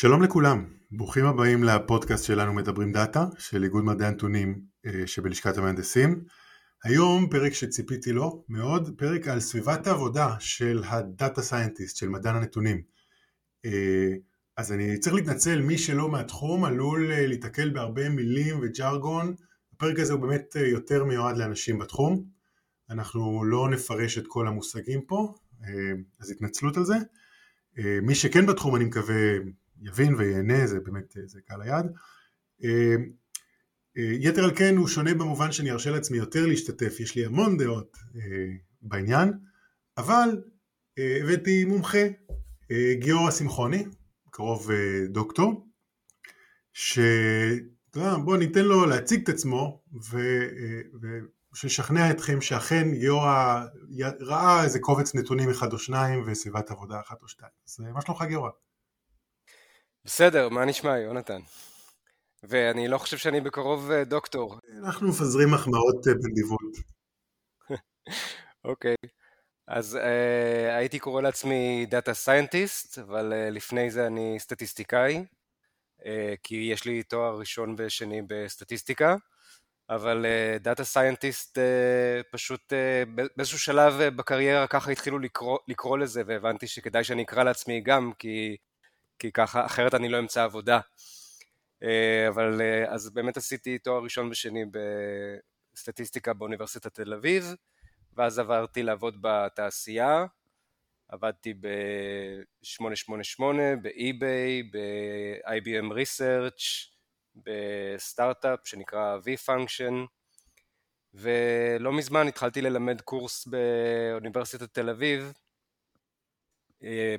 שלום לכולם, ברוכים הבאים לפודקאסט שלנו מדברים data של איגוד מדעי הנתונים אה, שבלשכת המהנדסים. היום פרק שציפיתי לו מאוד, פרק על סביבת העבודה של ה data scientist, של מדען הנתונים. אה, אז אני צריך להתנצל, מי שלא מהתחום עלול אה, להתקל בהרבה מילים וג'רגון. הפרק הזה הוא באמת יותר מיועד לאנשים בתחום. אנחנו לא נפרש את כל המושגים פה, אז התנצלות על זה. מי שכן בתחום אני מקווה יבין וייהנה, זה באמת, זה קהל היעד. אה, אה, יתר על כן הוא שונה במובן שאני ארשה לעצמי יותר להשתתף, יש לי המון דעות אה, בעניין, אבל הבאתי מומחה, גיורא שמחוני, קרוב דוקטור, שבוא ניתן לו להציג את עצמו ושישכנע אתכם שאכן גיורא ראה איזה קובץ נתונים אחד או שניים וסביבת עבודה אחת או שתיים. אז מה שלומך גיורא? בסדר, מה נשמע, יונתן? ואני לא חושב שאני בקרוב אה, דוקטור. אנחנו מפזרים מחמאות אה, בנדיבות. אוקיי. okay. אז uh, הייתי קורא לעצמי data scientist, אבל uh, לפני זה אני סטטיסטיקאי, uh, כי יש לי תואר ראשון ושני בסטטיסטיקה, אבל data uh, scientist uh, פשוט uh, באיזשהו שלב uh, בקריירה ככה התחילו לקרוא, לקרוא לזה, והבנתי שכדאי שאני אקרא לעצמי גם, כי כי ככה, אחרת אני לא אמצא עבודה. אה, אבל אה, אז באמת עשיתי תואר ראשון ושני בסטטיסטיקה באוניברסיטת תל אביב, ואז עברתי לעבוד בתעשייה, עבדתי ב-888, ב-eBay, ב-IBM Research, בסטארט-אפ שנקרא V-Function, ולא מזמן התחלתי ללמד קורס באוניברסיטת תל אביב,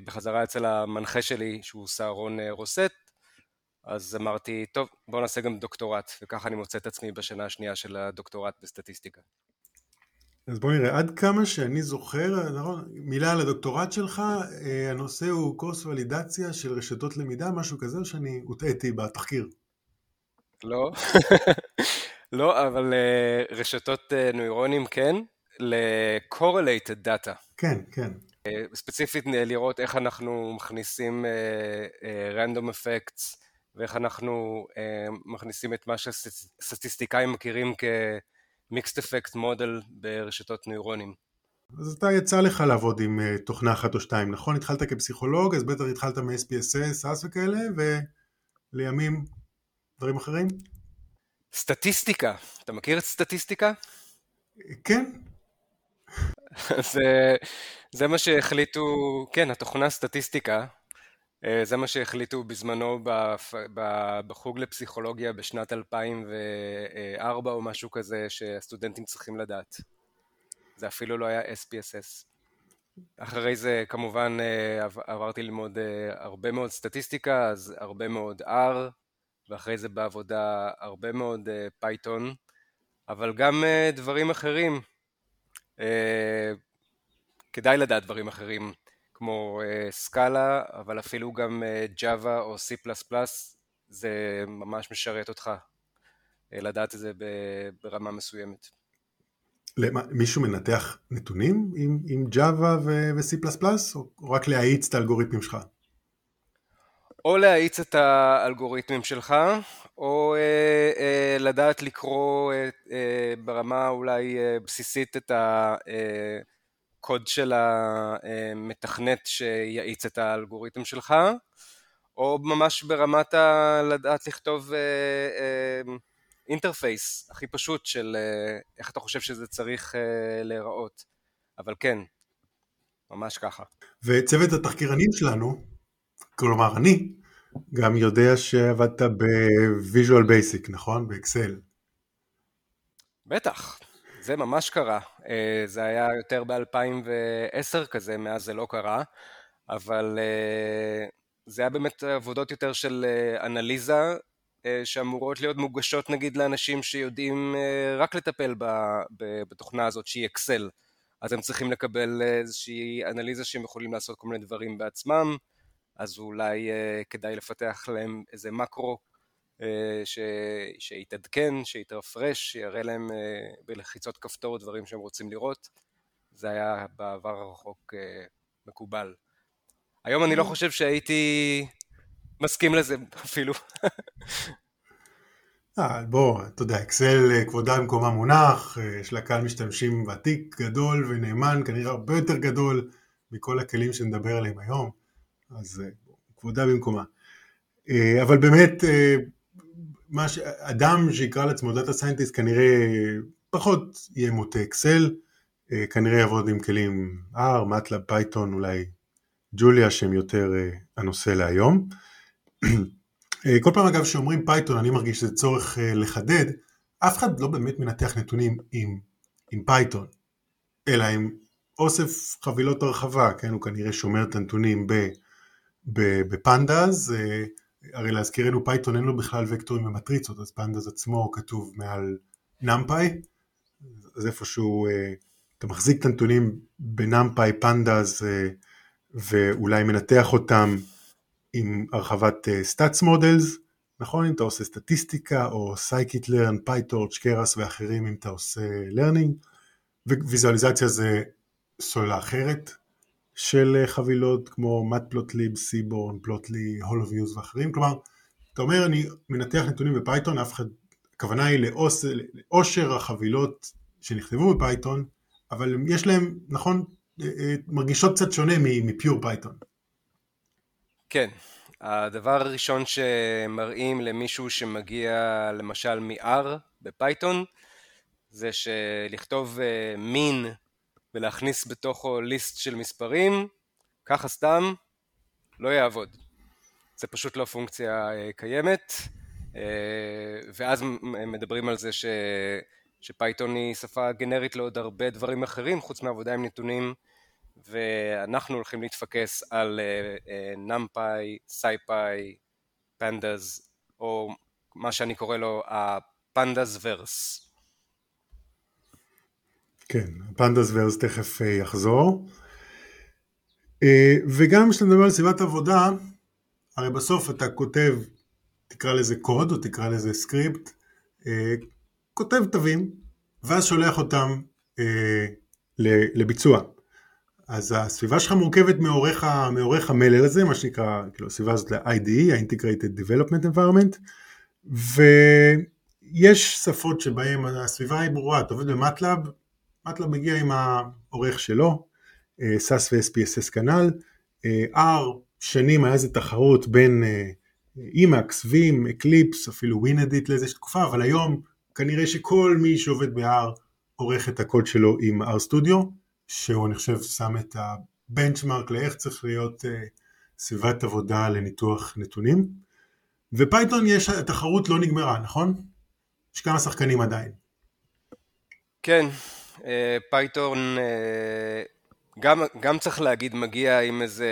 בחזרה אצל המנחה שלי שהוא סהרון אה, רוסט אז אמרתי טוב בוא נעשה גם דוקטורט וככה אני מוצא את עצמי בשנה השנייה של הדוקטורט בסטטיסטיקה. אז בוא נראה עד כמה שאני זוכר נכון, מילה על הדוקטורט שלך אה, הנושא הוא קורס ולידציה של רשתות למידה משהו כזה או שאני הוטעיתי בתחקיר? לא לא אבל רשתות נוירונים כן ל-correlated data. כן כן אה, ספציפית לראות איך אנחנו מכניסים אה, random effects ואיך אנחנו אה, מכניסים את מה שסטטיסטיקאים מכירים כ-mixed effect model ברשתות נוירונים. אז אתה יצא לך לעבוד עם תוכנה אחת או שתיים, נכון? התחלת כפסיכולוג, אז בטח התחלת מ-SPSS, SAS וכאלה, ולימים דברים אחרים? סטטיסטיקה, אתה מכיר את סטטיסטיקה? כן. זה, זה מה שהחליטו, כן, התוכנה סטטיסטיקה, אה, זה מה שהחליטו בזמנו בחוג לפסיכולוגיה בשנת 2004 או משהו כזה שהסטודנטים צריכים לדעת. זה אפילו לא היה SPSS. אחרי זה כמובן אה, עברתי ללמוד אה, הרבה מאוד סטטיסטיקה, אז הרבה מאוד R, ואחרי זה בעבודה הרבה מאוד Python, אבל גם דברים אחרים. כדאי לדעת דברים אחרים כמו Scala, uh, אבל אפילו גם Java uh, או C++, זה ממש משרת אותך לדעת את זה ברמה מסוימת. למה, מישהו מנתח נתונים עם, עם Java ו-C++ או רק להאיץ את האלגוריתמים שלך? או להאיץ את האלגוריתמים שלך, או אה, אה, לדעת לקרוא אה, אה, ברמה אולי אה, בסיסית את ה... אה, של המתכנת שיאיץ את האלגוריתם שלך, או ממש ברמת ה... לדעת לכתוב אינטרפייס הכי פשוט של איך אתה חושב שזה צריך להיראות. אבל כן, ממש ככה. וצוות התחקירנים שלנו, כלומר אני, גם יודע שעבדת ב-Visual Basic, נכון? באקסל. בטח. זה ממש קרה, אה, זה היה יותר ב-2010 כזה, מאז זה לא קרה, אבל אה, זה היה באמת עבודות יותר של אה, אנליזה שאמורות להיות מוגשות נגיד לאנשים שיודעים רק לטפל בתוכנה הזאת שהיא אקסל, אז הם צריכים לקבל איזושהי אנליזה שהם יכולים לעשות כל מיני דברים בעצמם, אז אולי כדאי לפתח להם איזה מקרו אה, ש... שיתעדכן, שיתרפרש, שיראה להם אה, בלחיצות כפתור דברים שהם רוצים לראות. זה היה בעבר הרחוק אה, מקובל. היום אני לא חושב שהייתי מסכים לזה אפילו. אה, בוא, אתה יודע, אקסל כבודה במקומה מונח, יש לה קהל משתמשים ותיק, גדול ונאמן, כנראה הרבה יותר גדול מכל הכלים שנדבר עליהם היום, אז כבודה במקומה. אבל באמת, מה ש... אדם שיקרא לעצמו data scientist כנראה פחות יהיה מוטה אקסל, כנראה יעבוד עם כלים R, MATLAB, Python, אולי ג'וליה שהם יותר הנושא להיום. אה, כל פעם אגב שאומרים Python אני מרגיש שזה צורך אה, לחדד, אף אחד לא באמת מנתח נתונים עם, עם Python, אלא עם אוסף חבילות הרחבה, כן, הוא כנראה שומר את הנתונים ב-Pandas, אה, הרי להזכירנו Python אין לו בכלל וקטורים ומטריצות, אז Pandas עצמו כתוב מעל NumPy, אז איפשהו אתה מחזיק את הנתונים ב-NumPy, Pandas, ואולי מנתח אותם עם הרחבת statsmodels, נכון? אם אתה עושה סטטיסטיקה או scikit-learn, PyTorch, Keras ואחרים אם אתה עושה learning, וויזואליזציה זה סוללה אחרת של uh, חבילות כמו Matplotlib, Seaborn, Plotly, HoloViews ואחרים, כלומר, אתה אומר אני מנתח נתונים ב-Python, אף אחד, הכוונה היא לעושר החבילות שנכתבו ב-Python, אבל יש להם, נכון, אה, מרגישות קצת שונה מ-pure Python. כן, הדבר הראשון שמראים למישהו שמגיע למשל מ-R ב-Python זה שלכתוב מין אה, ולהכניס בתוכו list של מספרים ככה סתם לא יעבוד. זה פשוט לא פונקציה אה, קיימת אה, ואז מדברים על זה ש... ש-Python היא שפה גנרית לעוד הרבה דברים אחרים חוץ מעבודה עם נתונים ואנחנו הולכים להתפקס על NumPy, SciPy, Pandas, או מה שאני קורא לו ה-Pandas-verse. כן, ה-Pandas-verse תכף uh, יחזור. Uh, וגם כשאתה מדבר על סביבת עבודה, הרי בסוף אתה כותב, תקרא לזה קוד או תקרא לזה סקריפט, uh, כותב תווים, ואז שולח אותם לביצוע. אז הסביבה שלך מורכבת מעורך, מעורך המלל הזה, מה שנקרא, כאילו הסביבה הזאת ל-IDE, ה-Integrated Development Environment, ויש שפות שבהן הסביבה היא ברורה, אתה עובד ב-MATLAB, MATLAB מגיע עם העורך שלו, SAS ו-SPSS כנ"ל, R, שנים היה איזה תחרות בין Emacs, Vim, Eclipse, אפילו WinEdt לאיזה תקופה, אבל היום כנראה שכל מי שעובד ב-R עורך את הקוד שלו עם R Studio, שהוא אני חושב שם את ה-benchmark לאיך צריך להיות uh, סביבת עבודה לניתוח נתונים. ו-Python יש, התחרות לא נגמרה, נכון? יש כמה שחקנים עדיין. כן, אה, Python אה, גם, גם צריך להגיד מגיע עם איזה,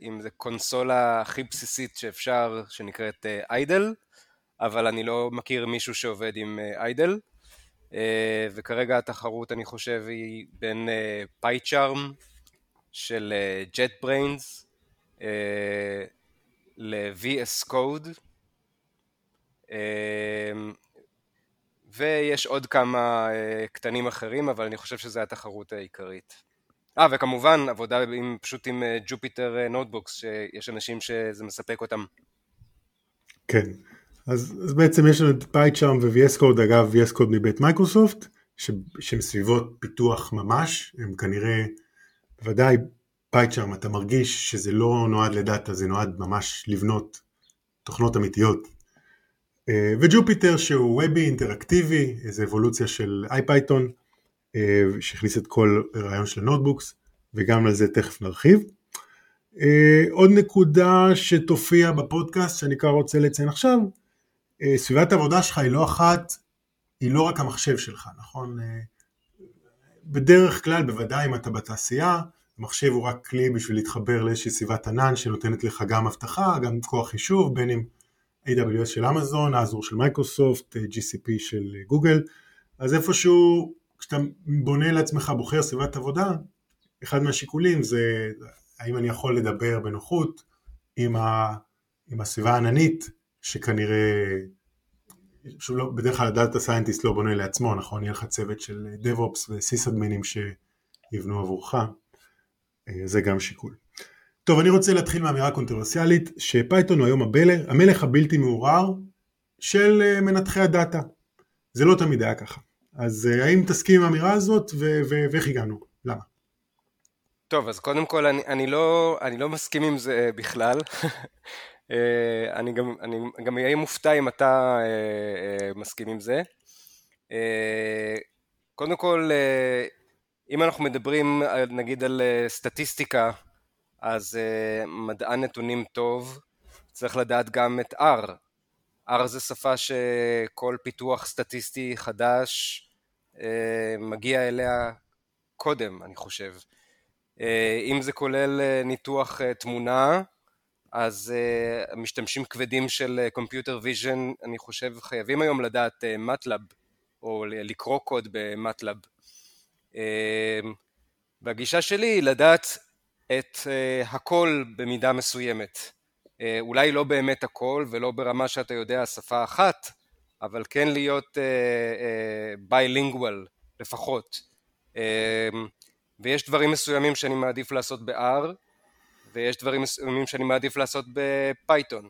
עם איזה קונסולה הכי בסיסית שאפשר, שנקראת IDLE, אבל אני לא מכיר מישהו שעובד עם IDLE. אה, וכרגע התחרות אני חושב היא בין PyCharm אה, של JetBrains אה, ל-VS Code ויש עוד כמה קטנים אחרים אבל אני חושב שזו התחרות העיקרית. אה וכמובן עבודה עם, פשוט עם Jupyter notebooks שיש אנשים שזה מספק אותם. כן, אז, אז בעצם יש לנו את PyCharm ו-VS Code, אגב VS Code מבית מייקרוסופט, שהם סביבות פיתוח ממש, הם כנראה, בוודאי PyCharm, אתה מרגיש שזה לא נועד ל-data, זה נועד ממש לבנות תוכנות אמיתיות. אה, ו-Jupyter שהוא ובי אינטראקטיבי, איזו אבולוציה של IPython, אה, שהכניס את כל הרעיון של ה-notebooks, וגם על זה תכף נרחיב. אה, עוד נקודה שתופיע בפודקאסט שאני כבר רוצה לציין עכשיו, סביבת העבודה שלך היא לא אחת, היא לא רק המחשב שלך, נכון? בדרך כלל, בוודאי אם אתה בתעשייה, המחשב הוא רק כלי בשביל להתחבר לאיזושהי סביבת ענן שנותנת לך גם אבטחה, גם כוח חישוב, בין אם AWS של אמזון, Azure של מייקרוסופט, אה, GCP של גוגל, אז איפשהו כשאתה בונה לעצמך, בוחר סביבת עבודה, אחד מהשיקולים זה האם אני יכול לדבר בנוחות עם, ה, עם הסביבה העננית שכנראה, שוב לא, בדרך כלל ה-data scientist לא בונה לעצמו, נכון? יהיה לך צוות של DevOps ו-sysאדמינים שיבנו עבורך, אה, זה גם שיקול. טוב, אני רוצה להתחיל מהאמירה קונטרוברסיאלית, ש-Python הוא היום הבלך, המלך הבלתי מעורער של אה, מנתחי ה-data. זה לא תמיד היה ככה. אז אה, האם תסכים עם האמירה הזאת, ואיך הגענו? למה? טוב, אז קודם כל אני, אני, לא, אני לא מסכים עם זה בכלל. אה, גם, אני גם אהיה מופתע אם אתה מסכים עם זה. קודם כל, אם אנחנו מדברים נגיד על סטטיסטיקה, אז מדען נתונים טוב צריך לדעת גם את R, R זה שפה שכל פיתוח סטטיסטי חדש אה, מגיע אליה קודם, אני חושב. אה, אם זה כולל אה, ניתוח תמונה, אז משתמשים כבדים של Computer Vision, אני חושב, חייבים היום לדעת MATLAB, או לקרוא קוד ב-MATLAB. והגישה שלי היא לדעת את הכל במידה מסוימת. אה, אולי לא באמת הכל ולא ברמה שאתה יודע שפה אחת, אבל כן להיות bilingual uh, uh, לפחות. ויש דברים מסוימים שאני מעדיף לעשות ב-R, ויש דברים מסוימים שאני מעדיף לעשות ב-Python.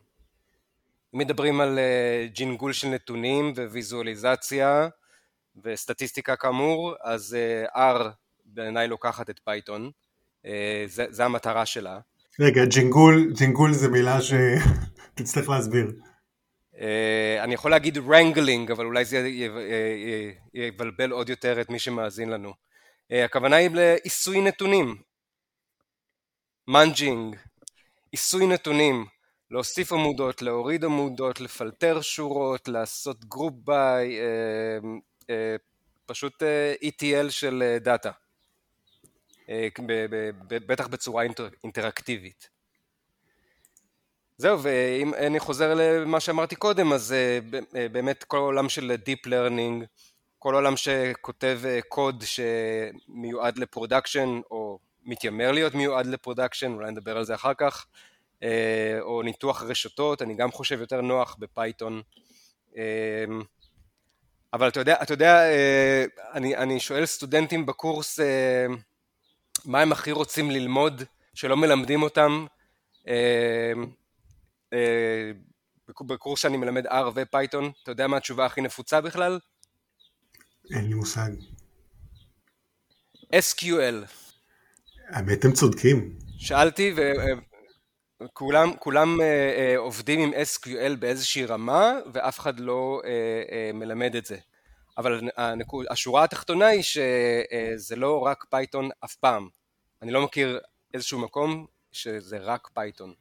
אם מדברים על ג'ינגול של נתונים וויזואליזציה וסטטיסטיקה כאמור, אז R בעיניי לוקחת את פייתון, זה, זה המטרה שלה. רגע, ג'ינגול, ג'ינגול זה מילה שתצטרך להסביר. אה, אני יכול להגיד wrangling, אבל אולי זה יבלבל עוד יותר את מי שמאזין לנו. אה, הכוונה היא לעיסוי נתונים. munging, עיסוי נתונים, להוסיף עמודות, להוריד עמודות, לפלטר שורות, לעשות group by, אה, פשוט ETL של דאטה. אה, בטח בצורה אינטראקטיבית. זהו, ואם אני חוזר למה שאמרתי קודם, אז אה, אה, באמת כל העולם של Deep Learning, כל עולם שכותב קוד שמיועד ל production, או מתיימר להיות מיועד ל production, אולי נדבר על זה אחר כך, או ניתוח רשתות, אני גם חושב יותר נוח בפייתון. אבל אתה יודע, אתה יודע אני, אני שואל סטודנטים בקורס, מה הם הכי רוצים ללמוד שלא מלמדים אותם אה, אה, בקורס שאני מלמד R ופייתון, אתה יודע מה התשובה הכי נפוצה בכלל? אין לי מושג. SQL. האמת הם צודקים. שאלתי וכולם כולם אה, עובדים עם SQL באיזושהי רמה ואף אחד לא מלמד את זה. אבל השורה התחתונה היא שזה לא רק פייתון אף פעם. אני לא מכיר איזשהו מקום שזה רק פייתון.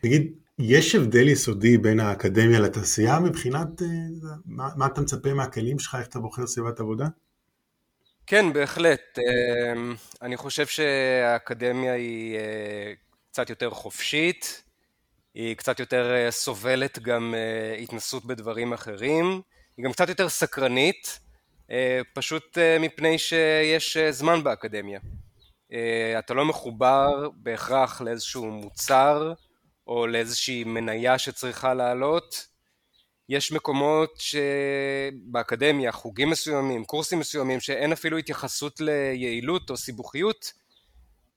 תגיד, יש הבדל יסודי בין האקדמיה לתעשייה מבחינת אה, מה, מה אתה מצפה מהכלים שלך, איך אתה בוחר סביבת עבודה? כן, בהחלט. אה, אני חושב שהאקדמיה היא אה, קצת יותר חופשית, היא קצת יותר סובלת גם התנסות בדברים אחרים. היא גם קצת יותר סקרנית, אה, פשוט אה, מפני שיש אה, זמן באקדמיה. אתה לא מחובר בהכרח לאיזשהו מוצר או לאיזושהי מניה שצריכה לעלות. יש מקומות שבאקדמיה, חוגים מסוימים, קורסים מסוימים, שאין אפילו התייחסות ליעילות או סיבוכיות,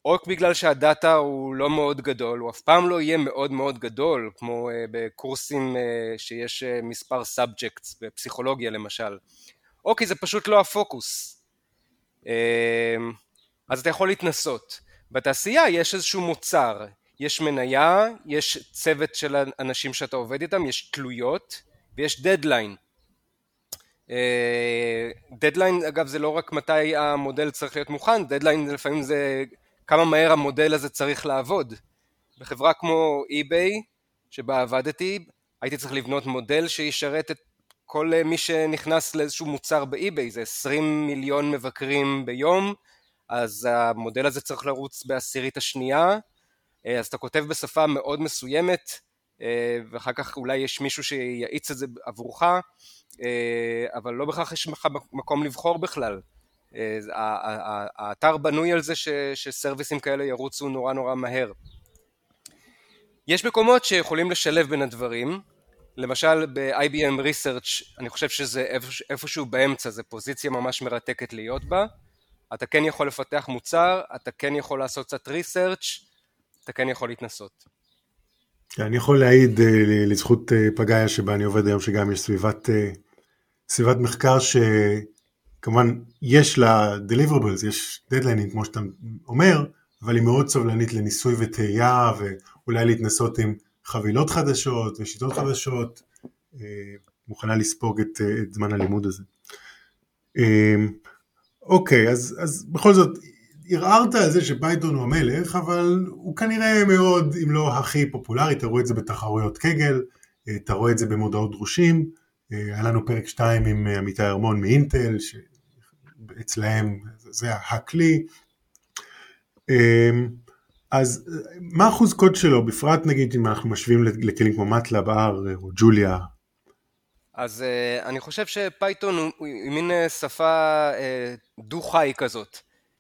או בגלל שהדאטה הוא לא מאוד גדול, הוא אף פעם לא יהיה מאוד מאוד גדול, כמו אה, בקורסים אה, שיש אה, מספר subjects בפסיכולוגיה למשל, או כי זה פשוט לא הפוקוס. אז אתה יכול להתנסות. בתעשייה יש איזשהו מוצר, יש מניה, יש צוות של אנשים שאתה עובד איתם, יש תלויות ויש דדליין. דדליין אגב זה לא רק מתי המודל צריך להיות מוכן, דדליין לפעמים זה כמה מהר המודל הזה צריך לעבוד. בחברה כמו eBay, שבה עבדתי, הייתי צריך לבנות מודל שישרת את כל מי שנכנס לאיזשהו מוצר ב eBay, זה 20 מיליון מבקרים ביום, אז המודל הזה צריך לרוץ בעשירית השנייה, אז אתה כותב בשפה מאוד מסוימת, ואחר כך אולי יש מישהו שיאיץ את זה עבורך, אבל לא בהכרח יש לך מקום לבחור בכלל. האתר בנוי על זה שסרוויסים כאלה ירוצו נורא נורא מהר. יש מקומות שיכולים לשלב בין הדברים, למשל ב-IBM Research אני חושב שזה איפשהו באמצע, זו פוזיציה ממש מרתקת להיות בה, אתה כן יכול לפתח מוצר, אתה כן יכול לעשות קצת research, אתה כן יכול להתנסות. אני יכול להעיד לזכות פגאיה שבה אני עובד היום, שגם יש סביבת, סביבת מחקר שכמובן יש לה deliverables, יש דדליינים כמו שאתה אומר, אבל היא מאוד סובלנית לניסוי וטעייה ואולי להתנסות עם חבילות חדשות ושיטות חדשות, מוכנה לספוג את, את זמן הלימוד הזה. אוקיי, אז, אז בכל זאת, ערערת על זה שפייתון הוא המלך, אבל הוא כנראה מאוד, אם לא הכי פופולרי, אתה רואה את זה בתחרויות קגל, אתה רואה את זה במודעות דרושים, היה לנו פרק 2 עם עמיתי ארמון מאינטל, שאצלהם זה הכלי. אז מה אחוז קוד שלו, בפרט נגיד אם אנחנו משווים לכלים כמו מטלב, R או ג'וליה, אז אה, אני חושב שפייתון הוא, מין אה, שפה אה, דו-חי כזאת.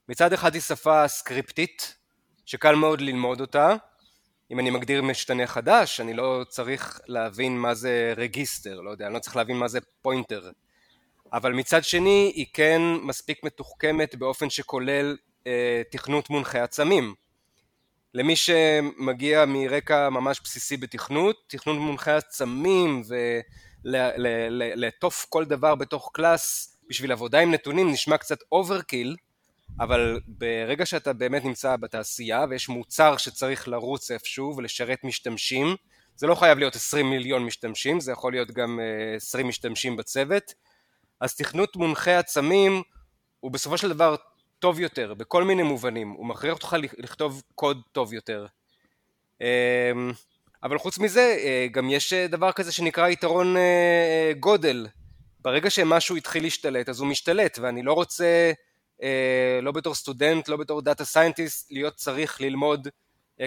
מצד אחד היא שפה סקריפטית, שקל מאוד ללמוד אותה. אם אני מגדיר משתנה חדש, אני לא צריך להבין מה זה register, לא יודע, אני לא צריך להבין מה זה pointer. אבל מצד שני, היא כן מספיק מתוחכמת באופן שכולל אה, תכנות מונחי עצמים. למי שמגיע מרקע ממש בסיסי בתכנות, תכנות מונחי עצמים ו... לעטוף כל דבר בתוך class בשביל עבודה עם נתונים נשמע קצת overkill, אבל ברגע שאתה באמת נמצא בתעשייה ויש מוצר שצריך לרוץ איפשהו ולשרת משתמשים, זה לא חייב להיות 20 מיליון משתמשים, זה יכול להיות גם 20 משתמשים בצוות, אז תכנות מונחי עצמים הוא בסופו של דבר טוב יותר בכל מיני מובנים, הוא מכריח אותך לכתוב קוד טוב יותר. אמ, אבל חוץ מזה, אה, גם יש אה, דבר כזה שנקרא יתרון אה, גודל. ברגע שמשהו התחיל להשתלט, אז הוא משתלט, ואני לא רוצה, לא בתור סטודנט, לא בתור data scientist, להיות צריך ללמוד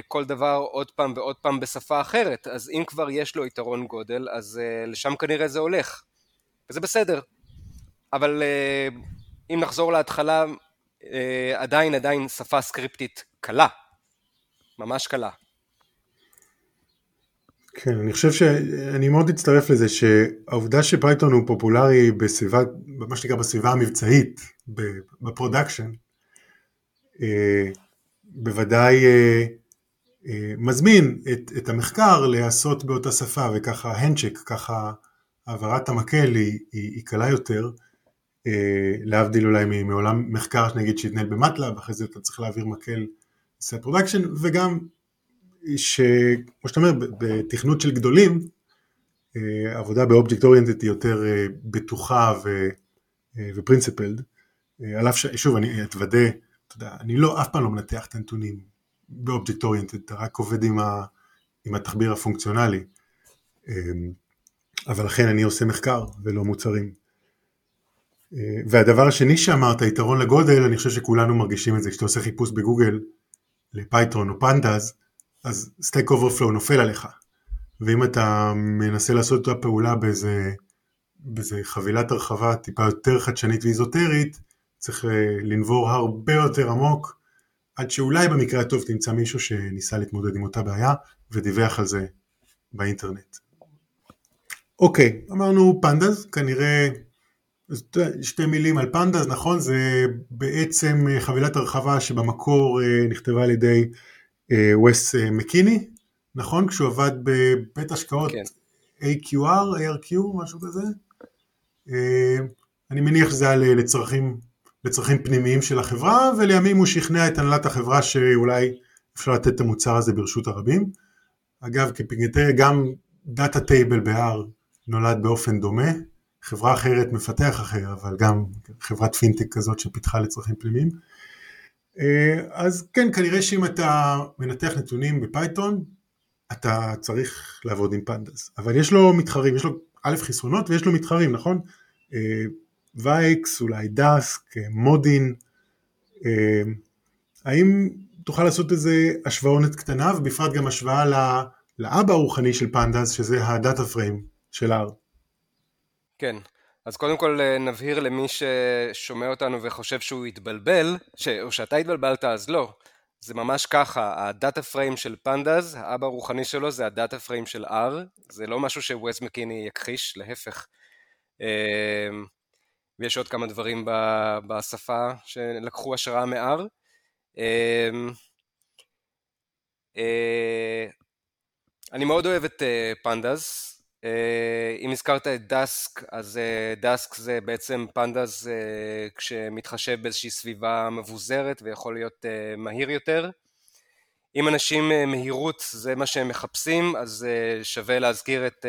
כל דבר עוד פעם ועוד פעם בשפה אחרת. אז אם כבר יש לו יתרון גודל, אז לשם כנראה זה הולך. וזה בסדר. אבל אם נחזור להתחלה, עדיין עדיין שפה סקריפטית קלה. ממש קלה. כן, אני חושב שאני מאוד אצטרף לזה שהעובדה שפייתון הוא פופולרי בסביבה, מה שנקרא בסביבה המבצעית, ב production, אה, בוודאי אה, אה, מזמין את, את המחקר להיעשות באותה שפה וככה ה handshake, ככה העברת המקל היא, היא, היא קלה יותר, להבדיל אולי מעולם מחקר נגיד שהתנהל במטלב, אחרי זה אתה צריך להעביר מקל ל site production, וגם שכמו שאתה אומר, בתכנות של גדולים, אה, עבודה ב object oriented היא יותר אה, בטוחה ו principled, אה, על אף ששוב אני אתוודה, אתה יודע, אני לא, אף פעם לא מנתח את הנתונים ב object oriented, אתה רק עובד עם, ה, עם התחביר הפונקציונלי, אבל לכן אני עושה מחקר ולא מוצרים. והדבר השני שאמרת, יתרון לגודל, אני חושב שכולנו מרגישים את זה, כשאתה עושה חיפוש בגוגל לפייתון או pandas, אז Stack Overflow נופל עליך. ואם אתה מנסה לעשות את הפעולה באיזה, באיזה חבילת הרחבה טיפה יותר חדשנית ואיזוטרית, צריך אה, לנבור הרבה יותר עמוק, עד שאולי במקרה הטוב תמצא מישהו שניסה להתמודד עם אותה בעיה ודיווח על זה באינטרנט. אוקיי, אמרנו פנדז, כנראה שתי מילים על פנדז, נכון? זה בעצם חבילת הרחבה שבמקור אה, נכתבה על ידי וס אה, מקיני, נכון? כשהוא עבד בבית השקעות כן. AQR, ARQ, משהו כזה. אה, אני מניח שזה היה לצרכים, לצרכים פנימיים של החברה, ולימים הוא שכנע את הנהלת החברה שאולי אפשר לתת את המוצר הזה ברשות הרבים. אגב, כפינגטר, גם data table ב-R נולד באופן דומה, חברה אחרת, מפתח אחר, אבל גם חברת פינטק כזאת שפיתחה לצרכים פנימיים. אה, אז כן, כנראה שאם אתה מנתח נתונים בפייתון, אתה צריך לעבוד עם pandas. אבל יש לו מתחרים, יש לו א' חסרונות ויש לו מתחרים, נכון? אה, Vaex, אולי Dask, אה, Modin. האם תוכל לעשות איזה השוואות קטנה, ובפרט גם השוואה לאבא הרוחני של פנדס, שזה הדאטה פריים של R? כן, אז קודם כל אה, נבהיר למי ששומע אותנו וחושב שהוא התבלבל, ש... או שאתה התבלבלת אז לא, זה ממש ככה, הדאטה פריים של פנדז, האבא הרוחני שלו זה הדאטה פריים של R, זה לא משהו שווסט מקיני יכחיש, להפך. אמ, ויש עוד כמה דברים בשפה שלקחו השראה מ-R. אמ, אני מאוד אוהב את פנדס. אם הזכרת את דאסק, אז דאסק זה בעצם פנדס כשמתחשב באיזושהי סביבה מבוזרת ויכול להיות מהיר יותר. אם אנשים מהירות זה מה שהם מחפשים, אז שווה להזכיר את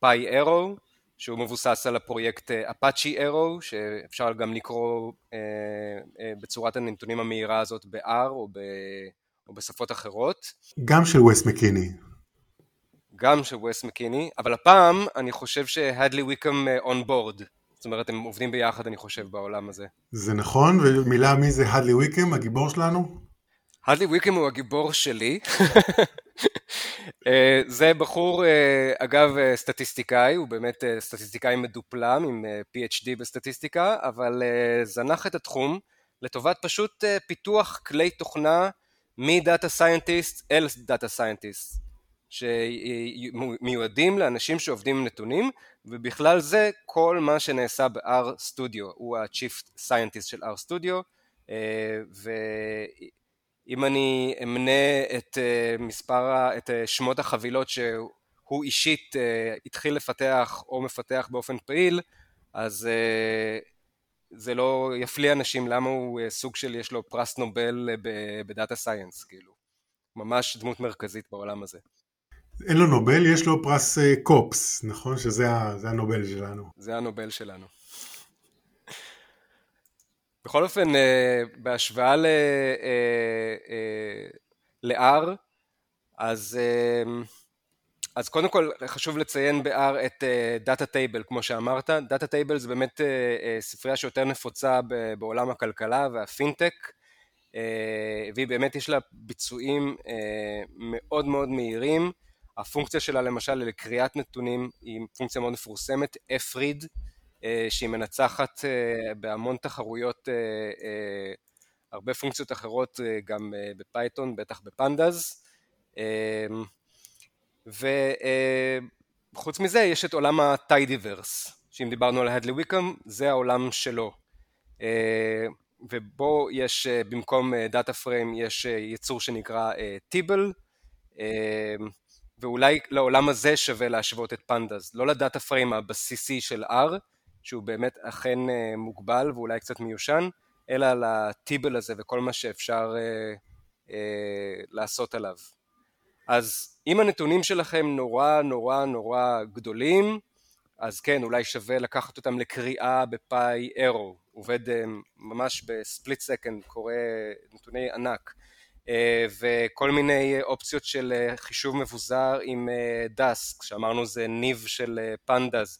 פאי ארו, שהוא מבוסס על הפרויקט אפאצ'י ארו, שאפשר גם לקרוא בצורת הנתונים המהירה הזאת ב-R או, או בשפות אחרות. גם של וס מקיני. גם של וס מקיני, אבל הפעם אני חושב שהדלי ויקם און בורד. זאת אומרת, הם עובדים ביחד, אני חושב, בעולם הזה. זה נכון, ומילה מי זה הדלי ויקם, הגיבור שלנו? הדלי ויקם הוא הגיבור שלי. זה בחור, אגב, סטטיסטיקאי, הוא באמת סטטיסטיקאי מדופלם עם PhD בסטטיסטיקה, אבל זנח את התחום לטובת פשוט פיתוח כלי תוכנה מ-data scientist אל data scientist, שמיועדים לאנשים שעובדים עם נתונים, ובכלל זה כל מה שנעשה ב-R Studio, הוא ה-Chief Scientist של R Studio, ו... אם אני אמנה את מספר, את שמות החבילות שהוא אישית התחיל לפתח או מפתח באופן פעיל, אז זה לא יפליא אנשים למה הוא סוג של יש לו פרס נובל בדאטה סייאנס, כאילו. ממש דמות מרכזית בעולם הזה. אין לו נובל, יש לו פרס קופס, נכון? שזה הנובל שלנו. זה הנובל שלנו. בכל אופן, אה, בהשוואה ל-R, אה, אה, אז, אז קודם כל חשוב לציין ב-R את data table, כמו שאמרת. data table זה באמת ספרייה שיותר נפוצה בעולם הכלכלה והפינטק, והיא באמת יש לה ביצועים מאוד מאוד מהירים. הפונקציה שלה למשל לקריאת נתונים היא פונקציה מאוד מפורסמת, fread, אה, שהיא מנצחת אה, בהמון תחרויות אה, הרבה פונקציות אחרות גם בפייתון, בטח ב-pandas. וחוץ מזה יש את עולם ה-tidyverse, שאם דיברנו על Hadley Wickham, זה העולם שלו. ובו יש במקום data frame יש יצור שנקרא tibble ואולי לעולם הזה שווה להשוות את pandas, לא ל-data frame הבסיסי של R שהוא באמת אכן אה, מוגבל ואולי קצת מיושן, אלא על הטיבל הזה וכל מה שאפשר אה, אה, לעשות עליו. אז אם הנתונים שלכם נורא נורא נורא גדולים, אז כן, אולי שווה לקחת אותם לקריאה בפאי אירו, עובד אה, ממש בספליט סקנד, קורא נתוני ענק, וכל מיני אופציות של אה, חישוב מבוזר עם דאסק, שאמרנו זה ניב של פנדז.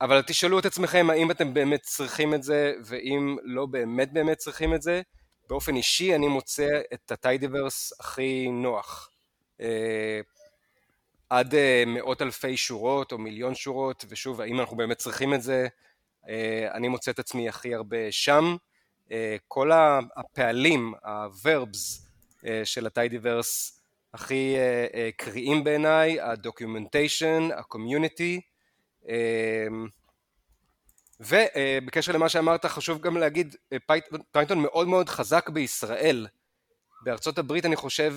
אבל תשאלו את עצמכם האם אתם באמת צריכים את זה, ואם לא באמת באמת צריכים את זה, באופן אישי אני מוצא את הטיידיברס הכי נוח. אה, עד אה, מאות אלפי שורות או מיליון שורות, ושוב, האם אנחנו באמת צריכים את זה, אה, אני מוצא את עצמי הכי הרבה שם. כל הפעלים, ה-verbs של ה-tidyverse הכי קריאים בעיניי, ה-documentation, ה-community, אמ, ובקשר למה שאמרת חשוב גם להגיד פייתון מאוד מאוד חזק בישראל. בארצות הברית אני חושב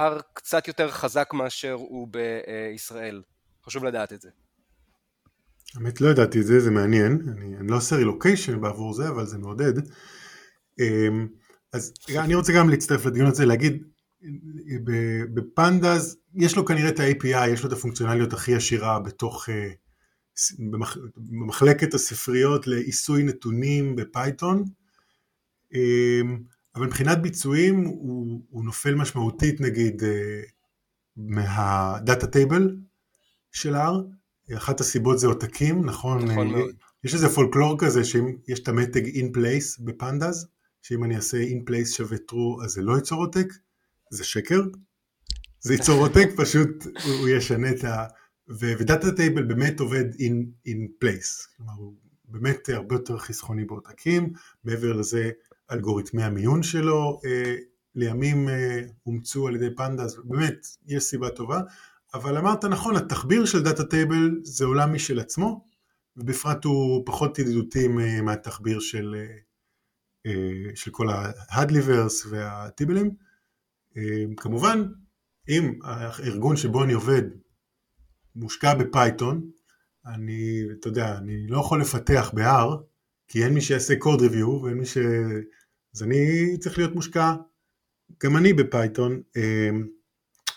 R קצת יותר חזק מאשר הוא בישראל. חשוב לדעת את זה. האמת לא ידעתי את זה זה מעניין. אני, אני לא עושה רילוקיישן בעבור זה אבל זה מעודד אז אני רוצה גם להצטרף לדיון הזה להגיד ב-pandas יש לו כנראה את ה-API יש לו את הפונקציונליות הכי עשירה בתוך במחלקת הספריות לעיסוי נתונים בפייתון, אמ, אבל מבחינת ביצועים הוא, הוא נופל משמעותית נגיד אה, מה-data table של R, אחת הסיבות זה עותקים, נכון? נכון מאוד. יש איזה פולקלור כזה שאם יש את המתג in place בפנדז, שאם אני אעשה in place שווה true אז זה לא ייצור עותק, זה שקר, זה ייצור עותק, פשוט הוא ישנה את ה... ודאטה טייבל באמת עובד in, in place, כלומר הוא באמת הרבה יותר חסכוני בעותקים, מעבר לזה אלגוריתמי המיון שלו אה, לימים אה, אומצו על ידי פנדה, אז באמת יש סיבה טובה, אבל אמרת נכון, התחביר של data table זה עולם משל עצמו, ובפרט הוא פחות ידידותי מהתחביר של, אה, של כל ה-hadleyverse והטיבלים, כמובן, אם הארגון שבו אני עובד מושקע בפייתון, אני, אתה יודע, אני לא יכול לפתח ב-R, כי אין מי שיעשה code review ואין מי ש... אז אני צריך להיות מושקע, גם אני בפייתון,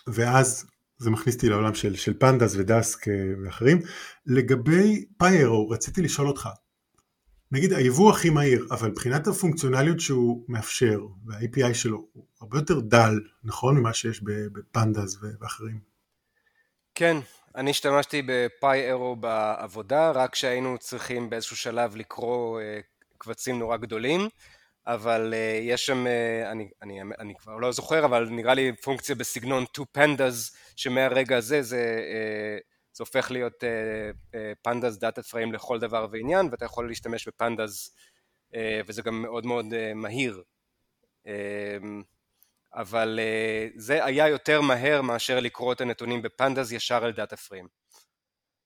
ואז זה מכניס אותי לעולם של, של pandas ו-Dask ואחרים. לגבי PyArrow, רציתי לשאול אותך, נגיד היבוא הכי מהיר, אבל מבחינת הפונקציונליות שהוא מאפשר, וה-API שלו, הוא הרבה יותר דל, נכון? ממה שיש ב-pandas ואחרים. כן, אני השתמשתי ב-PyArrow בעבודה, רק כשהיינו צריכים באיזשהו שלב לקרוא אה, קבצים נורא גדולים, אבל אה, יש שם, אה, אני, אני, אני כבר לא זוכר, אבל נראה לי פונקציה בסגנון 2 pandas, שמהרגע הזה זה, זה הופך להיות pandas data frame לכל דבר ועניין, ואתה יכול להשתמש ב-pandas, אה, וזה גם מאוד מאוד אה, מהיר. אה, אבל אה, זה היה יותר מהר מאשר לקרוא את הנתונים ב-pandas ישר על data frame.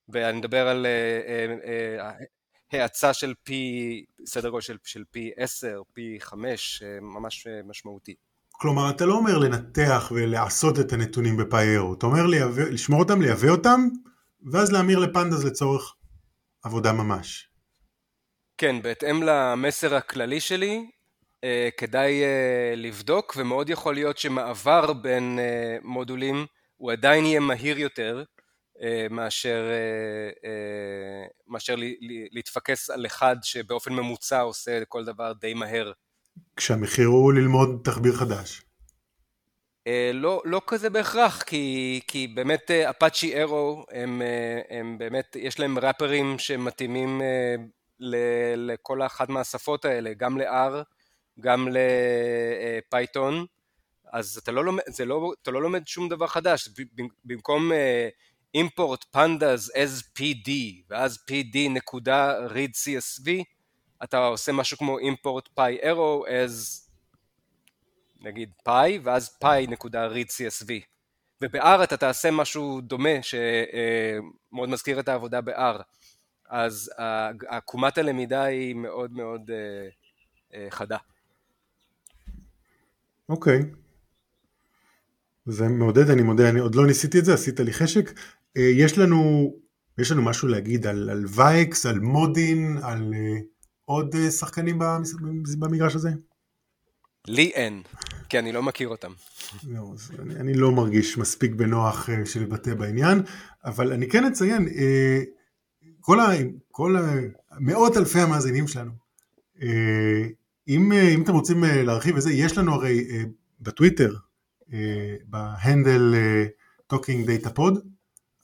ואני מדבר על uh, uh, uh, האצה של פי, סדר גודל של, של פי 10, פי 5, אה, ממש אה, משמעותי. כלומר, אתה לא אומר לנתח ולעשות את הנתונים בפיירו, אתה אומר לייבא, לשמור אותם, לייבא אותם, ואז להמיר לפנדס לצורך עבודה ממש. כן, בהתאם למסר הכללי שלי, אה, כדאי אה, לבדוק, ומאוד יכול להיות שמעבר בין אה, מודולים הוא עדיין יהיה מהיר יותר, אה, מאשר, אה, אה, מאשר להתפקס על אחד שבאופן ממוצע עושה כל דבר די מהר. כשהמחיר הוא ללמוד תחביר חדש. לא, לא כזה בהכרח, כי, כי באמת אפאצ'י אירו הם, הם באמת, יש להם ראפרים שמתאימים ל, לכל אחת מהשפות האלה, גם ל-R, גם לפייתון, אז אתה לא, לומד, לא, אתה לא לומד שום דבר חדש, במקום import pandas as pd ואז pd נקודה read csv אתה עושה משהו כמו import pi arrow as נגיד pi ואז pi נקודה read csv וב-R אתה תעשה משהו דומה שמאוד מזכיר את העבודה ב-R אז עקומת הלמידה היא מאוד מאוד אה, אה, חדה. אוקיי. Okay. זה מעודד, אני מודה, אני עוד לא ניסיתי את זה, עשית לי חשק. אה, יש לנו, יש לנו משהו להגיד על, על וייקס, על מודין, על עוד שחקנים במגרש הזה? לי אין, כי אני לא מכיר אותם. לא, אני, אני לא מרגיש מספיק בנוח uh, של לבטא בעניין, אבל אני כן אציין, uh, כל, ה, כל מאות אלפי המאזינים שלנו, uh, אם, אם אתם רוצים להרחיב וזה, יש לנו הרי בטוויטר, בהנדל Talking Data Pod,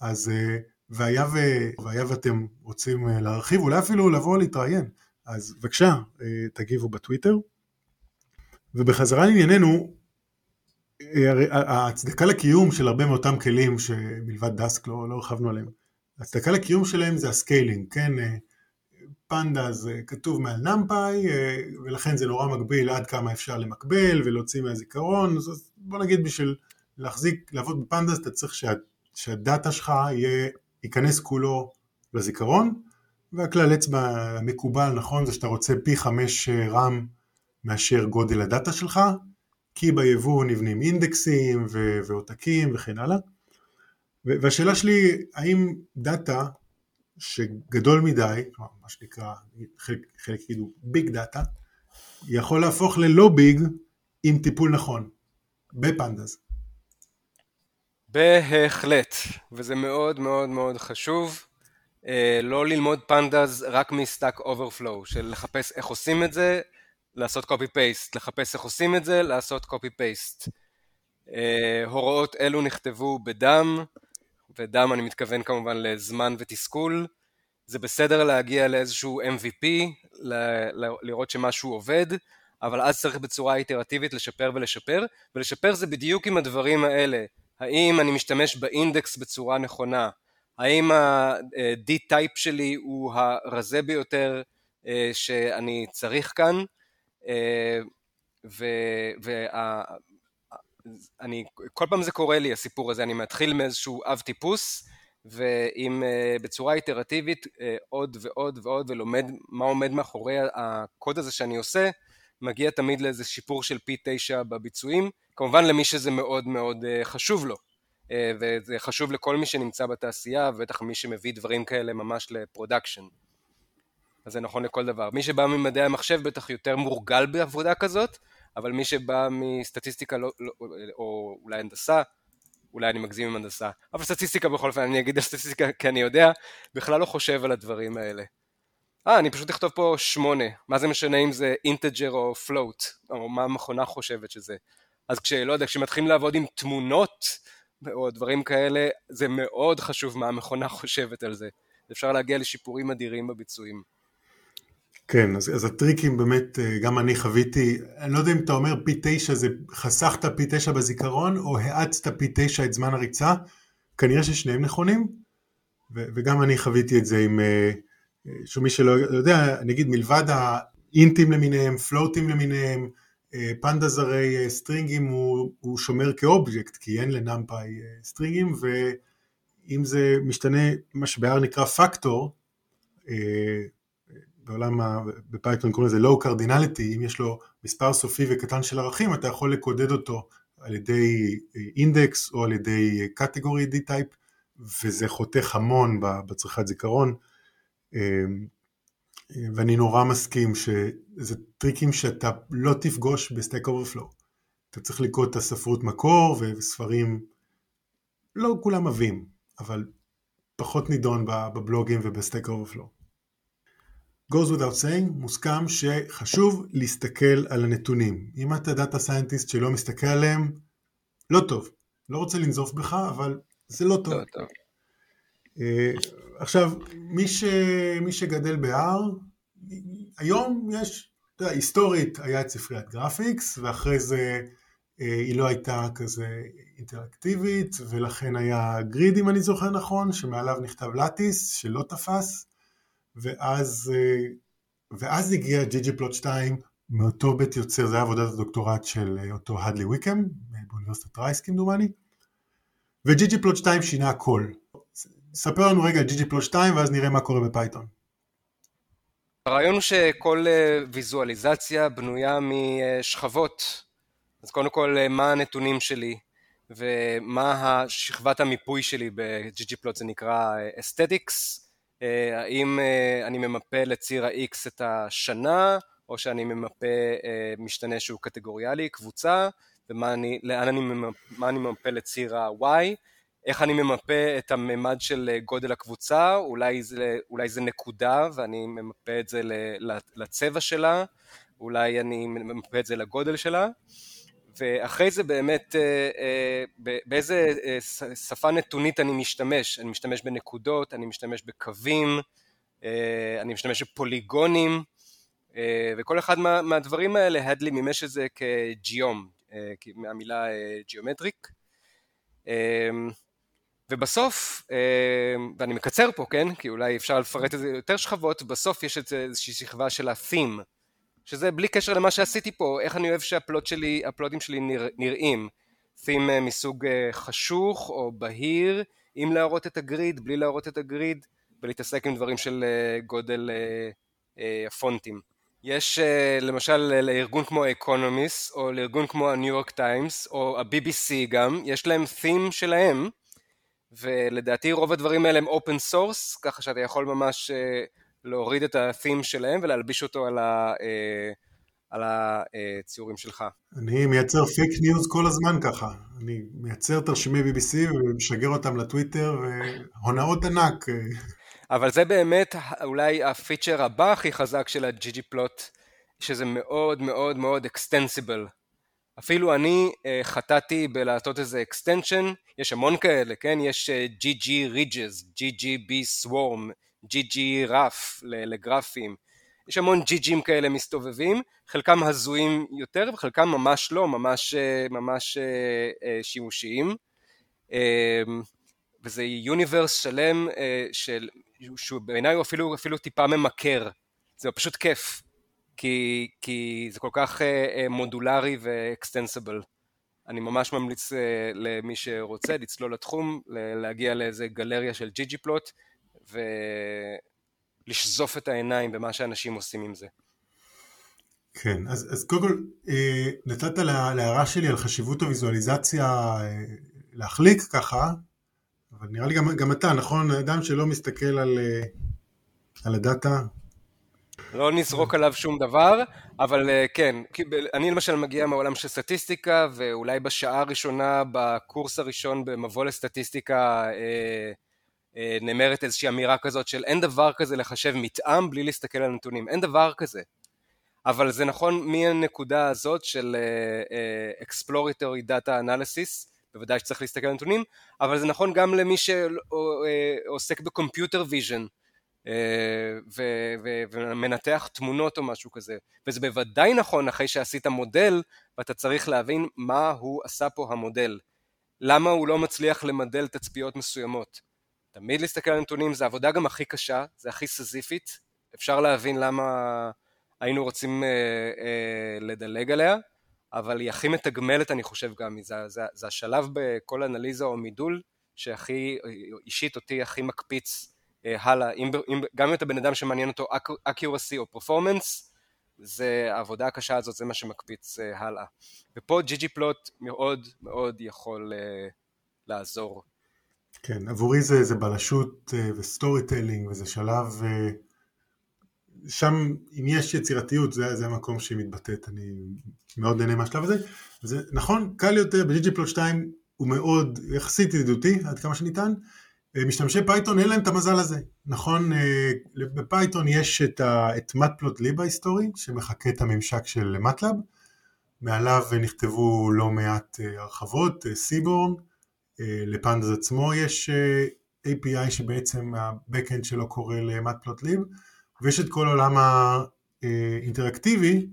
אז אה, והיה, ו, והיה ואתם רוצים אה, להרחיב, אולי אפילו לבוא להתראיין, אז בבקשה, אה, תגיבו בטוויטר. ובחזרה לענייננו, ההצדקה לקיום של הרבה מאותם כלים שמלבד דסק לא, לא הרחבנו עליהם, ההצדקה לקיום שלהם זה ה-scaling, כן, pandas זה כתוב מעל NumPy ולכן זה נורא מגביל עד כמה אפשר למקבל ולהוציא מהזיכרון, אז בוא נגיד בשביל להחזיק, לעבוד ב-pandas אתה צריך שה... שהדאטה שלך יהיה, ייכנס כולו לזיכרון, והכלל אצבע המקובל, נכון, זה שאתה רוצה פי חמש רם מאשר גודל הדאטה שלך, כי ביבוא נבנים אינדקסים ו- ועותקים וכן הלאה. והשאלה שלי, האם דאטה שגדול מדי, מה שנקרא, חלק, חלק יגידו ביג דאטה, יכול להפוך ללא big עם טיפול נכון, ב-pandas. בהחלט, וזה מאוד מאוד מאוד חשוב אה, לא ללמוד pandas רק מ-Stack Overflow, של לחפש איך עושים את זה, לעשות copy paste, לחפש איך עושים את זה, לעשות copy paste. אה, הוראות אלו נכתבו בדם, ודם אני מתכוון כמובן לזמן ותסכול. זה בסדר להגיע לאיזשהו MVP, לראות שמשהו עובד, אבל אז צריך בצורה איטרטיבית לשפר ולשפר, ולשפר זה בדיוק עם הדברים האלה. האם אני משתמש באינדקס בצורה נכונה, האם ה-D-Type שלי הוא הרזה ביותר אה, שאני צריך כאן, אה, ואני, כל פעם זה קורה לי הסיפור הזה, אני מתחיל מאיזשהו אב טיפוס, ואם אה, בצורה איטרטיבית עוד ועוד ועוד ולומד מה עומד מאחורי הקוד הזה שאני עושה, מגיע תמיד לאיזה שיפור של פי תשע בביצועים, כמובן למי שזה מאוד מאוד חשוב לו, וזה חשוב לכל מי שנמצא בתעשייה, ובטח מי שמביא דברים כאלה ממש ל-production. אז זה נכון לכל דבר. מי שבא ממדעי המחשב בטח יותר מורגל בעבודה כזאת, אבל מי שבא מסטטיסטיקה לא, לא, או אולי הנדסה, אולי אני מגזים עם הנדסה, אבל סטטיסטיקה בכל אופן, אני אגיד על סטטיסטיקה כי אני יודע, בכלל לא חושב על הדברים האלה. אה, אני פשוט אכתוב פה שמונה, מה זה משנה אם זה אינטג'ר או פלוט, או מה המכונה חושבת שזה. אז כשלא יודע, כשמתחילים לעבוד עם תמונות, או דברים כאלה, זה מאוד חשוב מה המכונה חושבת על זה. אפשר להגיע לשיפורים אדירים בביצועים. כן, אז, אז הטריקים באמת, אה, גם אני חוויתי, אני לא יודע אם אתה אומר פי תשע זה חסכת פי תשע בזיכרון, או האצת פי תשע את זמן הריצה, כנראה ששניהם נכונים, ו, וגם אני חוויתי את זה עם, אה, שמי שלא יודע, נגיד מלבד האינטים למיניהם, פלוטים למיניהם, אה, פנדז הרי סטרינגים הוא, הוא שומר כאובייקט, כי אין לנאמפאי סטרינגים, ואם זה משתנה, מה שבאר נקרא פקטור, בעולם, בפייתון קוראים לזה low cardinality, אם יש לו מספר סופי וקטן של ערכים, אתה יכול לקודד אותו על ידי אינדקס או על ידי category dtype, וזה חותך המון בצריכת זיכרון. אמ, ואני נורא מסכים שזה טריקים שאתה לא תפגוש ב-Stack Overflow. אתה צריך לקרוא את הספרות מקור וספרים, לא כולם אוהבים, אבל פחות נידון בבלוגים וב-Stack Overflow. Goes without saying, מוסכם שחשוב להסתכל על הנתונים. אם אתה data scientist שלא מסתכל עליהם, לא טוב. לא רוצה לנזוף בך, אבל זה לא טוב. לא טוב. אה, עכשיו, מי, ש, מי שגדל ב-R, היום יש, אתה יודע, היסטורית היה את ספריית graphics, ואחרי זה אה, היא לא הייתה כזה אינטראקטיבית, ולכן היה grid, אם אני זוכר נכון, שמעליו נכתב lattice, שלא תפס. ואז, אה, ואז הגיע ggplot2 מאותו בית יוצר, זה היה עבודת הדוקטורט של אה, אותו האדלי ויקהאם באוניברסיטת רייס כמדומני, ו-ggplot2 שינה הכל. ספר לנו רגע ggplot2 ואז נראה מה קורה בפייתון. הרעיון הוא שכל אה, ויזואליזציה בנויה משכבות. אז קודם כל, מה הנתונים שלי ומה השכבת המיפוי שלי ב-ggplot זה נקרא אה, האם אה, אני ממפה לציר ה-X את השנה, או שאני ממפה אה, משתנה שהוא קטגוריאלי, קבוצה, ולאן אני, אני, אני ממפה לציר ה-Y, איך אני ממפה את הממד של גודל הקבוצה, אולי זה, אולי זה נקודה ואני ממפה את זה לצבע שלה, אולי אני ממפה את זה לגודל שלה, ואחרי זה באמת אה, אה, באיזה אה, שפה נתונית אני משתמש, אני משתמש בנקודות, אני משתמש בקווים, אני משתמש בפוליגונים, וכל אחד מה, מהדברים האלה הדלי מימש את זה כג'יום, מהמילה ג'יאומטריק. ובסוף, ואני מקצר פה, כן, כי אולי אפשר לפרט את זה יותר שכבות, בסוף יש איזושהי שכבה של ה-theme, שזה בלי קשר למה שעשיתי פה, איך אני אוהב שה-plot שלי, הפלוטים שלי נרא, נראים. theme אה, מסוג אה, חשוך או בהיר, עם להראות את ה-grid, בלי להראות את ה-grid, ולהתעסק עם דברים של אה, גודל הפונטים. יש למשל לארגון כמו אקונומיסט, או לארגון כמו הניו יורק טיימס, או ה-BBC גם, יש להם theme שלהם, ולדעתי רוב הדברים האלה הם open source, ככה שאתה יכול ממש להוריד את ה-theme שלהם ולהלביש אותו על, ה, אה, על הציורים שלך. אני מייצר fake news כל הזמן ככה. אני מייצר תרשימי BBC ומשגר אותם לטוויטר, והונאות ענק. אבל זה באמת אולי הפיצ'ר הבא הכי חזק של ה- ggplot, שזה מאוד מאוד מאוד extensible. אפילו אני uh, חטאתי בלעשות איזה extension, יש המון כאלה, כן? יש GG Ridges, GGB Swarm, GG רף לגרפים, יש המון GGים כאלה מסתובבים, חלקם הזויים יותר וחלקם ממש לא, ממש, ממש אה, אה, שימושיים. וזה יוניברס שלם אה, של, שהוא בעיניי הוא אפילו, אפילו טיפה ממכר, זה פשוט כיף, כי, כי זה כל כך מודולרי ואקסטנסיבל. אני ממש ממליץ למי שרוצה לצלול לתחום, להגיע לאיזה גלריה של ג'י ג'י פלוט ולשזוף את העיניים במה שאנשים עושים עם זה. כן, אז, אז קודם כל אה, נתת להערה שלי על חשיבות הוויזואליזציה אה, להחליק ככה, אבל נראה לי גם, גם אתה, נכון? אדם שלא מסתכל על, אה, על הדאטה. לא נזרוק עליו שום דבר, אבל כן, אני למשל מגיע מהעולם של סטטיסטיקה, ואולי בשעה הראשונה בקורס הראשון במבוא לסטטיסטיקה נאמרת איזושהי אמירה כזאת של אין דבר כזה לחשב מתאם בלי להסתכל על נתונים, אין דבר כזה. אבל זה נכון מהנקודה הזאת של uh, uh, exploratory data analysis, בוודאי שצריך להסתכל על נתונים, אבל זה נכון גם למי שעוסק ב-computer vision ומנתח תמונות או משהו כזה, וזה בוודאי נכון אחרי שעשית מודל ואתה צריך להבין מה הוא עשה פה המודל, למה הוא לא מצליח למדל תצפיות מסוימות. תמיד להסתכל על נתונים זה עבודה גם הכי קשה, זה הכי סיזיפית, אפשר להבין למה היינו רוצים אה, אה, לדלג עליה, אבל היא הכי מתגמלת אני חושב גם, זה, זה, זה השלב בכל אנליזה או מידול שהכי, אישית אותי הכי מקפיץ אה, הלאה, אם, אם, גם אם אתה בן אדם שמעניין אותו accuracy או performance, זה העבודה הקשה הזאת, זה מה שמקפיץ אה, הלאה. ופה ggplot מאוד מאוד יכול אה, לעזור. כן, עבורי זה, זה בלשות אה, ו-storytelling וזה שלב אה, שם, אם יש יצירתיות, זה, זה המקום שהיא מתבטאת, אני מאוד נהנה מהשלב הזה. זה נכון, קל יותר, ב-ggplot2 הוא מאוד יחסית ידידותי, עד כמה שניתן. אה, משתמשי פייתון אין להם את המזל הזה. נכון, בפייתון יש את, ה, את matplotlib ההיסטורי, שמחקה את הממשק של מטלאב. מעליו נכתבו לא מעט הרחבות, Seaborn, ל-pandas עצמו יש API שבעצם ה-Backend שלו קורא ל-matplotlib. ויש את כל העולם האינטראקטיבי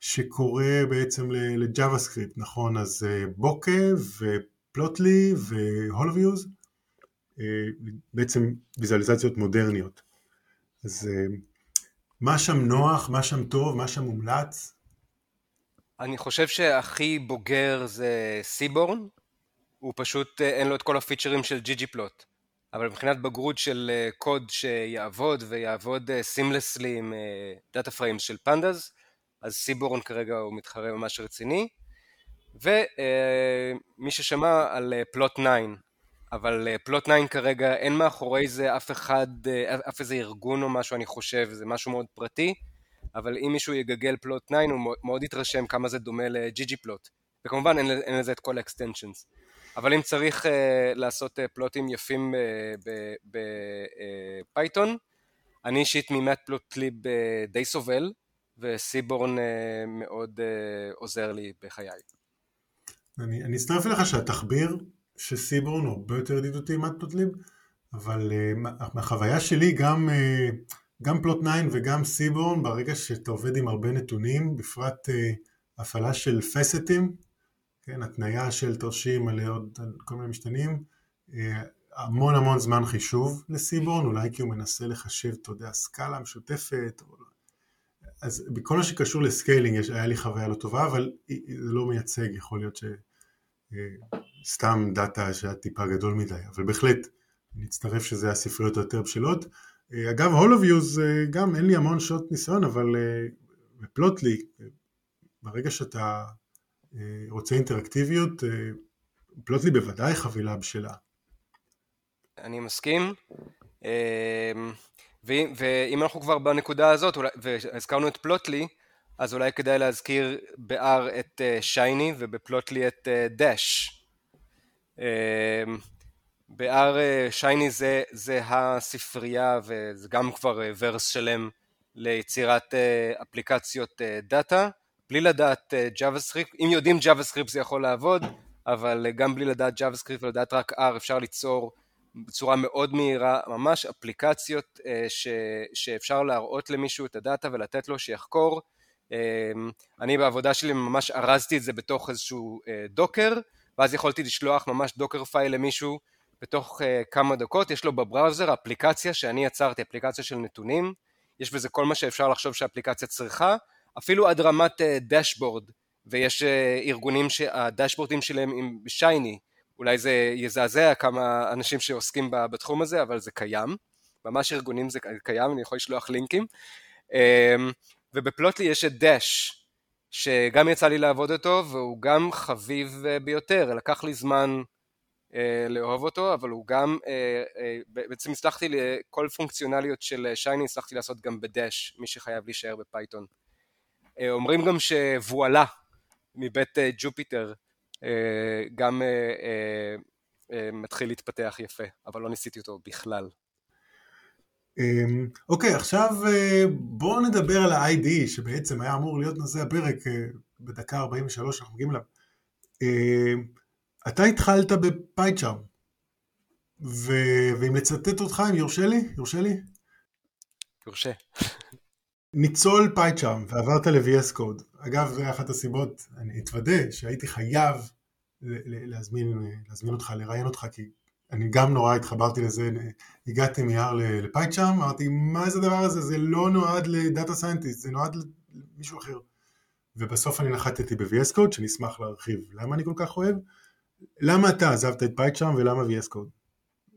שקורא בעצם JavaScript, נכון? אז אה, Bokeh ו-Plotly ו-HoloViews, אה, בעצם ויזואליזציות מודרניות. אז אה, מה שם נוח, מה שם טוב, מה שם מומלץ? אני חושב שהכי בוגר זה Seaborn, הוא פשוט אין לו את כל הפיצ'רים של ggplot. אבל מבחינת בגרות של אה, קוד שיעבוד ויעבוד seamlessly אה, עם data אה, frames של pandas, אז Seaborn כרגע הוא מתחרה ממש רציני. ומי ששמע על plotnine, אבל plotnine כרגע אין מאחורי זה אף אחד, אף איזה ארגון או משהו אני חושב, זה משהו מאוד פרטי, אבל אם מישהו יגגל plotnine הוא מאוד יתרשם כמה זה דומה ל-ggplot. וכמובן אין, אין לזה את כל ה-extensions. אבל אם צריך אה, לעשות אה, פלוטים יפים בפייתון, אה, אני אישית מ-matplotlib די סובל, ו-Seaborn מאוד עוזר לי בחיי. אני, אני אצטרף אליך שהתחביר של Seaborn הוא הרבה יותר ידידותי מ-matplotlib, אבל אה, מהחוויה שלי גם, אה, גם plotnine וגם Seaborn, ברגע שאתה עובד עם הרבה נתונים, בפרט אה, הפעלה של facet ים, כן, התניה של תרשים על עוד כל מיני משתנים, אה, המון המון זמן חישוב ל-Seaborn, אולי כי הוא מנסה לחשב, אתה יודע, סקאלה משותפת, או... לא. אז בכל מה שקשור ל-scaling היה לי חוויה לא טובה, אבל זה לא מייצג, יכול להיות שסתם אה, דאטה שהיה טיפה גדול מדי, אבל בהחלט, נצטרף שזה הספריות היותר בשלות. אה, אגב, HoloViews, גם אין לי המון שעות ניסיון, אבל בפלוטלי, ברגע שאתה רוצה אינטראקטיביות, אה, פלוטלי בוודאי חבילה בשלה. אני מסכים. אה, ואם אנחנו כבר בנקודה הזאת, והזכרנו את פלוטלי, אז אולי כדאי להזכיר ב-R את שייני ובפלוטלי את דש. ב-R שייני זה, זה הספרייה וזה גם כבר ורס שלם ליצירת אפליקציות דאטה. בלי לדעת JavaScript, אם יודעים JavaScript זה יכול לעבוד, אבל גם בלי לדעת JavaScript ולדעת רק R אפשר ליצור בצורה מאוד מהירה ממש אפליקציות ש, שאפשר להראות למישהו את הדאטה ולתת לו שיחקור. אני בעבודה שלי ממש ארזתי את זה בתוך איזשהו Docker, ואז יכולתי לשלוח ממש Docker file למישהו בתוך כמה דקות, יש לו ב browser אפליקציה שאני יצרתי, אפליקציה של נתונים, יש בזה כל מה שאפשר לחשוב שהאפליקציה צריכה, אפילו עד רמת dashboard, אה, ויש אה, ארגונים שהדשבורדים שלהם עם Shiny, אולי זה יזעזע כמה אנשים שעוסקים בתחום הזה, אבל זה קיים, ממש ארגונים זה קיים, אני יכול לשלוח לינקים. אמ, וב Plotly יש את Dash, שגם יצא לי לעבוד אותו, והוא גם חביב אה, ביותר, לקח לי זמן אה, לאהוב אותו, אבל הוא גם, בעצם הצלחתי לכל פונקציונליות של Shiny הצלחתי לעשות גם ב Dash, מי שחייב להישאר ב Python. אה, אומרים גם ש Voilà מבית אה, Jupyter אה, גם מתחיל להתפתח יפה, אבל לא ניסיתי אותו בכלל. אמ, אוקיי, עכשיו בואו נדבר על ה-ID, שבעצם היה אמור להיות נושא הפרק בדקה 43, אנחנו מגיעים אליו. אתה התחלת בפייצ'ארם, ואם לצטט אותך, אם יורשה לי, יורשה לי? יורשה. ניצול פייצ'ארם ועברת ל-VS Code. אגב, זו אחת הסיבות, אני אתוודה, שהייתי חייב להזמין, להזמין אותך, לראיין אותך, כי אני גם נורא התחברתי לזה, הגעתי מ-R ל PyCharm, אמרתי, מה זה הדבר הזה? זה לא נועד ל data scientist, זה נועד למישהו אחר. ובסוף אני נחתתי ב-VS Code, שאני אשמח להרחיב. למה אני כל כך אוהב? למה אתה עזבת את PyCharm ולמה VS Code?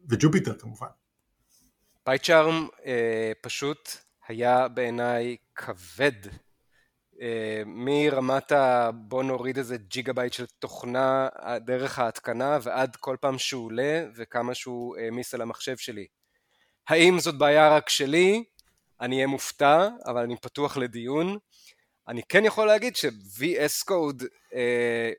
ו Jupyter כמובן. PyCharm אה, פשוט היה בעיניי כבד אה, מרמת ה... בוא נוריד איזה ג'יגה בייט של תוכנה דרך ההתקנה ועד כל פעם שהוא עולה וכמה שהוא העמיס על המחשב שלי. האם זאת בעיה רק שלי? אני אהיה מופתע, אבל אני פתוח לדיון. אני כן יכול להגיד ש-VS Code אה,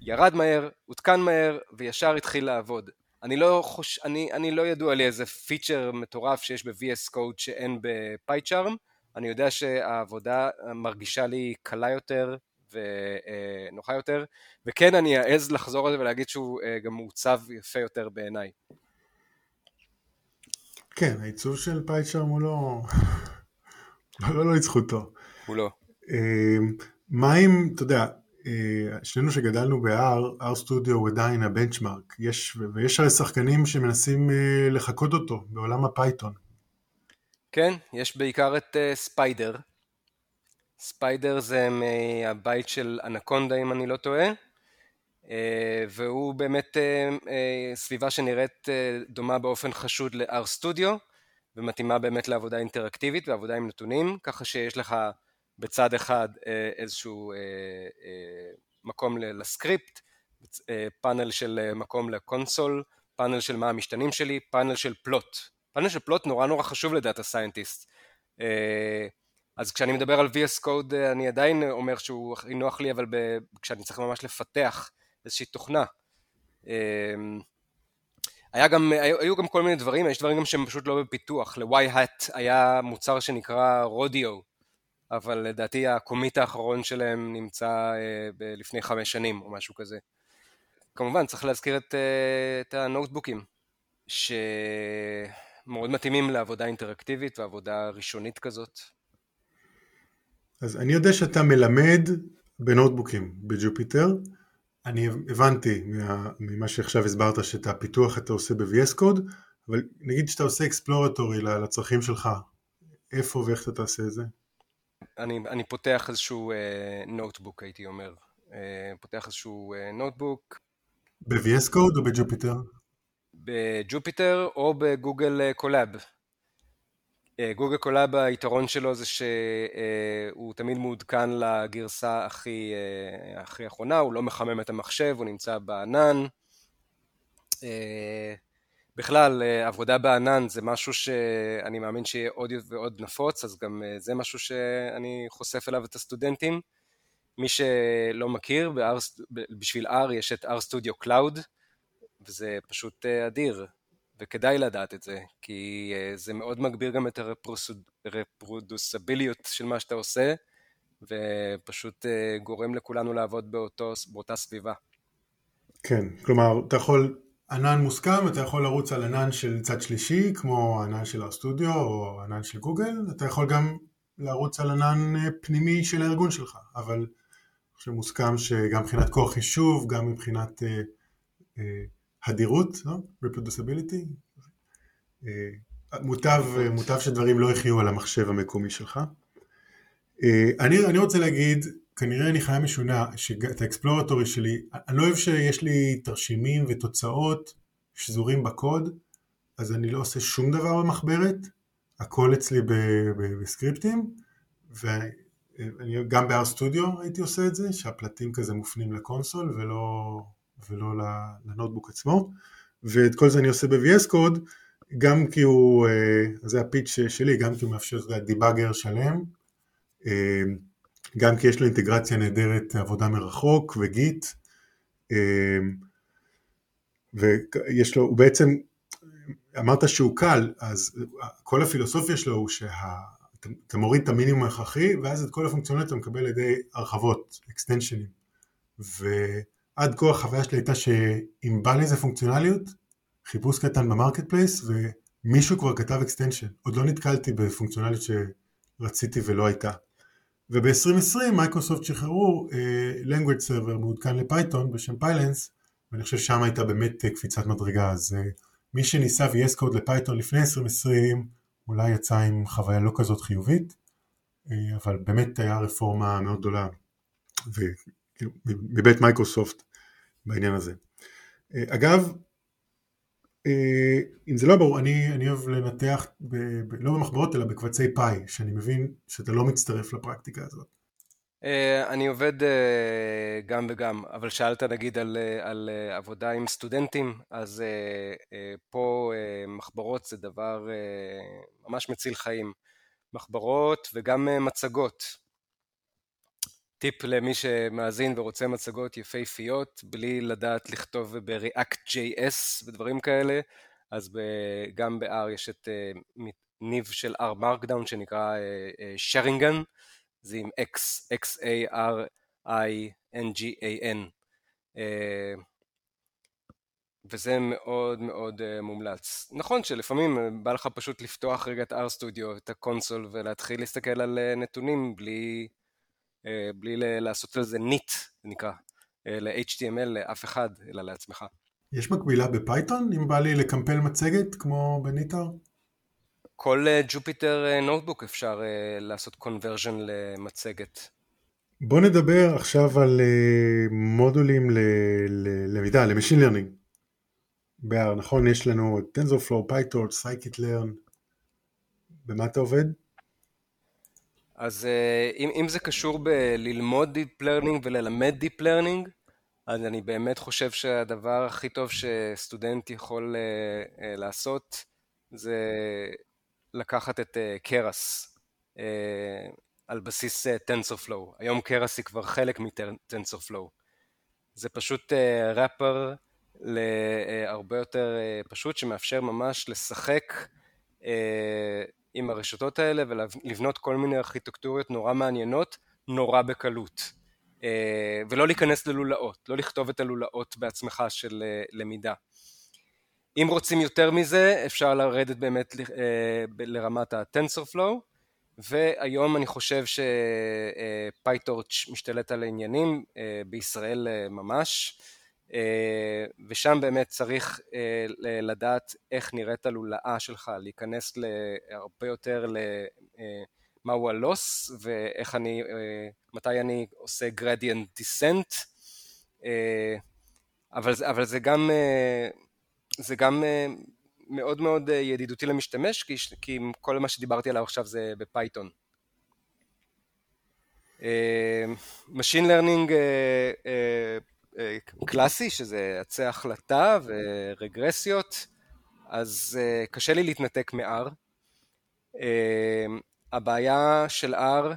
ירד מהר, הותקן מהר וישר התחיל לעבוד. אני לא, חוש... אני, אני לא ידוע לי איזה פיצ'ר מטורף שיש ב-VS Code שאין בפייצ'ארם, אני יודע שהעבודה מרגישה לי קלה יותר ונוחה יותר, וכן אני אעז לחזור על זה ולהגיד שהוא אה, גם מעוצב יפה יותר בעיניי. כן, העיצוב של PyCharm הוא לא... לא, לא לזכותו. הוא לא. אה, מה אם, אתה יודע, אה, שנינו שגדלנו ב-R, R Studio הוא עדיין ה benchmark, יש, ויש הרי שחקנים שמנסים לחקות אותו בעולם ה Python. כן, יש בעיקר את אה, Spyder. Spyder זה מהבית של Anaconda אם אני לא טועה, והוא באמת סביבה שנראית דומה באופן חשוד ל-R Studio, ומתאימה באמת לעבודה אינטראקטיבית ועבודה עם נתונים, ככה שיש לך בצד אחד אה, איזשהו אה, אה, מקום לסקריפט, פאנל של מקום ל console, פאנל של מה המשתנים שלי, פאנל של plot. פאנל של plot נורא נורא חשוב ל data scientist. אה, אז כשאני מדבר על VS Code אה, אני עדיין אומר שהוא הכי נוח לי, אבל. כשאני צריך ממש לפתח איזושהי תוכנה. אה, היה גם, היו גם כל מיני דברים, יש דברים גם שהם פשוט לא בפיתוח. ל-Y-Hat היה מוצר שנקרא Rodeo, אבל לדעתי ה commit האחרון שלהם נמצא לפני חמש שנים או משהו כזה. כמובן צריך להזכיר את, את הנוטבוקים, ש... מאוד מתאימים לעבודה אינטראקטיבית ועבודה ראשונית כזאת. אז אני יודע שאתה מלמד בנוטבוקים ב Jupyter. אני הבנתי ממה שעכשיו הסברת שאת הפיתוח אתה עושה ב-VS Code, אבל נגיד שאתה עושה exploratory לצרכים שלך, איפה ואיך אתה תעשה את זה? אני, אני פותח איזשהו notebook אה, הייתי אומר, אה, פותח איזשהו notebook. אה, ב-VS Code או ב Jupyter? ב Jupyter או ב Google Colab. אה, Google Colab היתרון שלו זה שהוא תמיד מעודכן לגרסה הכי, אה, הכי אחרונה, הוא לא מחמם את המחשב, הוא נמצא בענן. אה, בכלל, עבודה בענן זה משהו שאני מאמין שיהיה עוד ועוד נפוץ, אז גם זה משהו שאני חושף אליו את הסטודנטים. מי שלא מכיר, בשביל R יש את R Studio Cloud, וזה פשוט אה, אדיר, וכדאי לדעת את זה, כי אה, זה מאוד מגביר גם את הרפרודוסביליות של מה שאתה עושה, ופשוט אה, גורם לכולנו לעבוד באותו, באותה סביבה. כן, כלומר, אתה יכול, ענן מוסכם, אתה יכול לרוץ על ענן של צד שלישי, כמו ענן של הסטודיו או ענן של גוגל, אתה יכול גם לרוץ על ענן פנימי של הארגון שלך, אבל אני חושב מוסכם שגם מבחינת כוח חישוב, גם מבחינת אה, אה, הדירות, לא? reproducibility, אה, מוטב, מוטב שדברים לא יחיו על המחשב המקומי שלך. אה, אני, אני רוצה להגיד, כנראה אני חיה משונה, שאת האקספלורטורי שלי, אני לא אוהב שיש לי תרשימים ותוצאות שזורים בקוד, אז אני לא עושה שום דבר במחברת, הכל אצלי בסקריפטים, ואני גם ב-R Studio הייתי עושה את זה, שהפלטים כזה מופנים לקונסול ולא, ולא לנוטבוק עצמו, ואת כל זה אני עושה ב-VS Code, גם כי הוא, אה, זה הפיץ' שלי, גם כי הוא מאפשר דיבאגר שלם, אה, גם כי יש לו אינטגרציה נהדרת עבודה מרחוק וגיט, אה, ויש לו, הוא בעצם, אמרת שהוא קל, אז כל הפילוסופיה שלו הוא שאתה מוריד את המינימום ההכרחי, ואז את כל הפונקציונליות אתה מקבל על ידי הרחבות, אקסטנשנים. ועד כה החוויה שלי הייתה שאם בא לי איזה פונקציונליות, חיפוש קטן ב marketplace, ומישהו כבר כתב extension. עוד לא נתקלתי בפונקציונליות שרציתי ולא הייתה. וב-2020 מייקרוסופט שחררו אה, language server מעודכן ל Python בשם Pylance, ואני חושב שם הייתה באמת קפיצת מדרגה, אז אה, מי שניסה VS Code ל Python לפני 2020 אולי יצא עם חוויה לא כזאת חיובית, אה, אבל באמת היה רפורמה מאוד גדולה וכאילו, מבית מייקרוסופט בעניין הזה. אה, אגב, אם זה לא ברור, אני, אני אוהב לנתח, ב, ב, לא במחברות אלא בקבצי פאי, שאני מבין שאתה לא מצטרף לפרקטיקה הזאת. Uh, אני עובד uh, גם וגם, אבל שאלת נגיד על, על עבודה עם סטודנטים, אז פה מחברות זה דבר ממש מציל חיים. מחברות וגם מצגות. טיפ למי שמאזין ורוצה מצגות יפהפיות בלי לדעת לכתוב ב-React.js ודברים כאלה, אז גם ב-R יש את אה, ניב של R Markdown שנקרא Xaringan, אה, אה, זה עם X, X-A-R-I-N-G-A-N. וזה מאוד מאוד מומלץ. נכון שלפעמים בא לך פשוט לפתוח רגע את R Studio, את ה console, ולהתחיל להסתכל על נתונים בלי... אה, בלי לעשות על זה knit, זה נקרא, אה, ל-HTML לאף אחד, אלא לעצמך. יש מקבילה ב Python, אם בא לי לקמפל מצגת כמו ב knitr? כל Jupyter אה, notebook אפשר לעשות conversion למצגת. בוא נדבר עכשיו על מודולים ללמידה, ל machine learning. נכון? יש לנו את TensorFlow, PyTorch, Scikit-Learn. במה אתה עובד? אז אה, אם, אם זה קשור בללמוד Deep Learning וללמד Deep Learning, אז אני באמת חושב שהדבר הכי טוב שסטודנט יכול uh, uh, לעשות זה לקחת את uh, uh, על בסיס uh, TensorFlow. היום קרס היא כבר חלק מ-TensorFlow. זה פשוט ראפר להרבה יותר uh, פשוט שמאפשר ממש לשחק uh, עם הרשתות האלה ולבנות כל מיני ארכיטקטוריות נורא מעניינות, נורא בקלות. אה, ולא להיכנס ללולאות, לא לכתוב את הלולאות בעצמך של אה, למידה. אם רוצים יותר מזה, אפשר לרדת באמת אה, לרמת ה-TensorFlow, והיום אני חושב שפייטורץ' משתלט על העניינים, בישראל ממש. אה, ושם באמת צריך אה, לדעת איך נראית הלולאה שלך, להיכנס הרבה יותר למהו אה, הלוס ואיך אני, מתי אני עושה gradient descent, אבל, אבל זה גם, זה גם מאוד מאוד ידידותי למשתמש, כי, כי כל מה שדיברתי עליו עכשיו זה בפייתון. Machine Learning קלאסי, שזה עצי החלטה ורגרסיות, אז אה, קשה לי להתנתק מ-R. אה, הבעיה של R,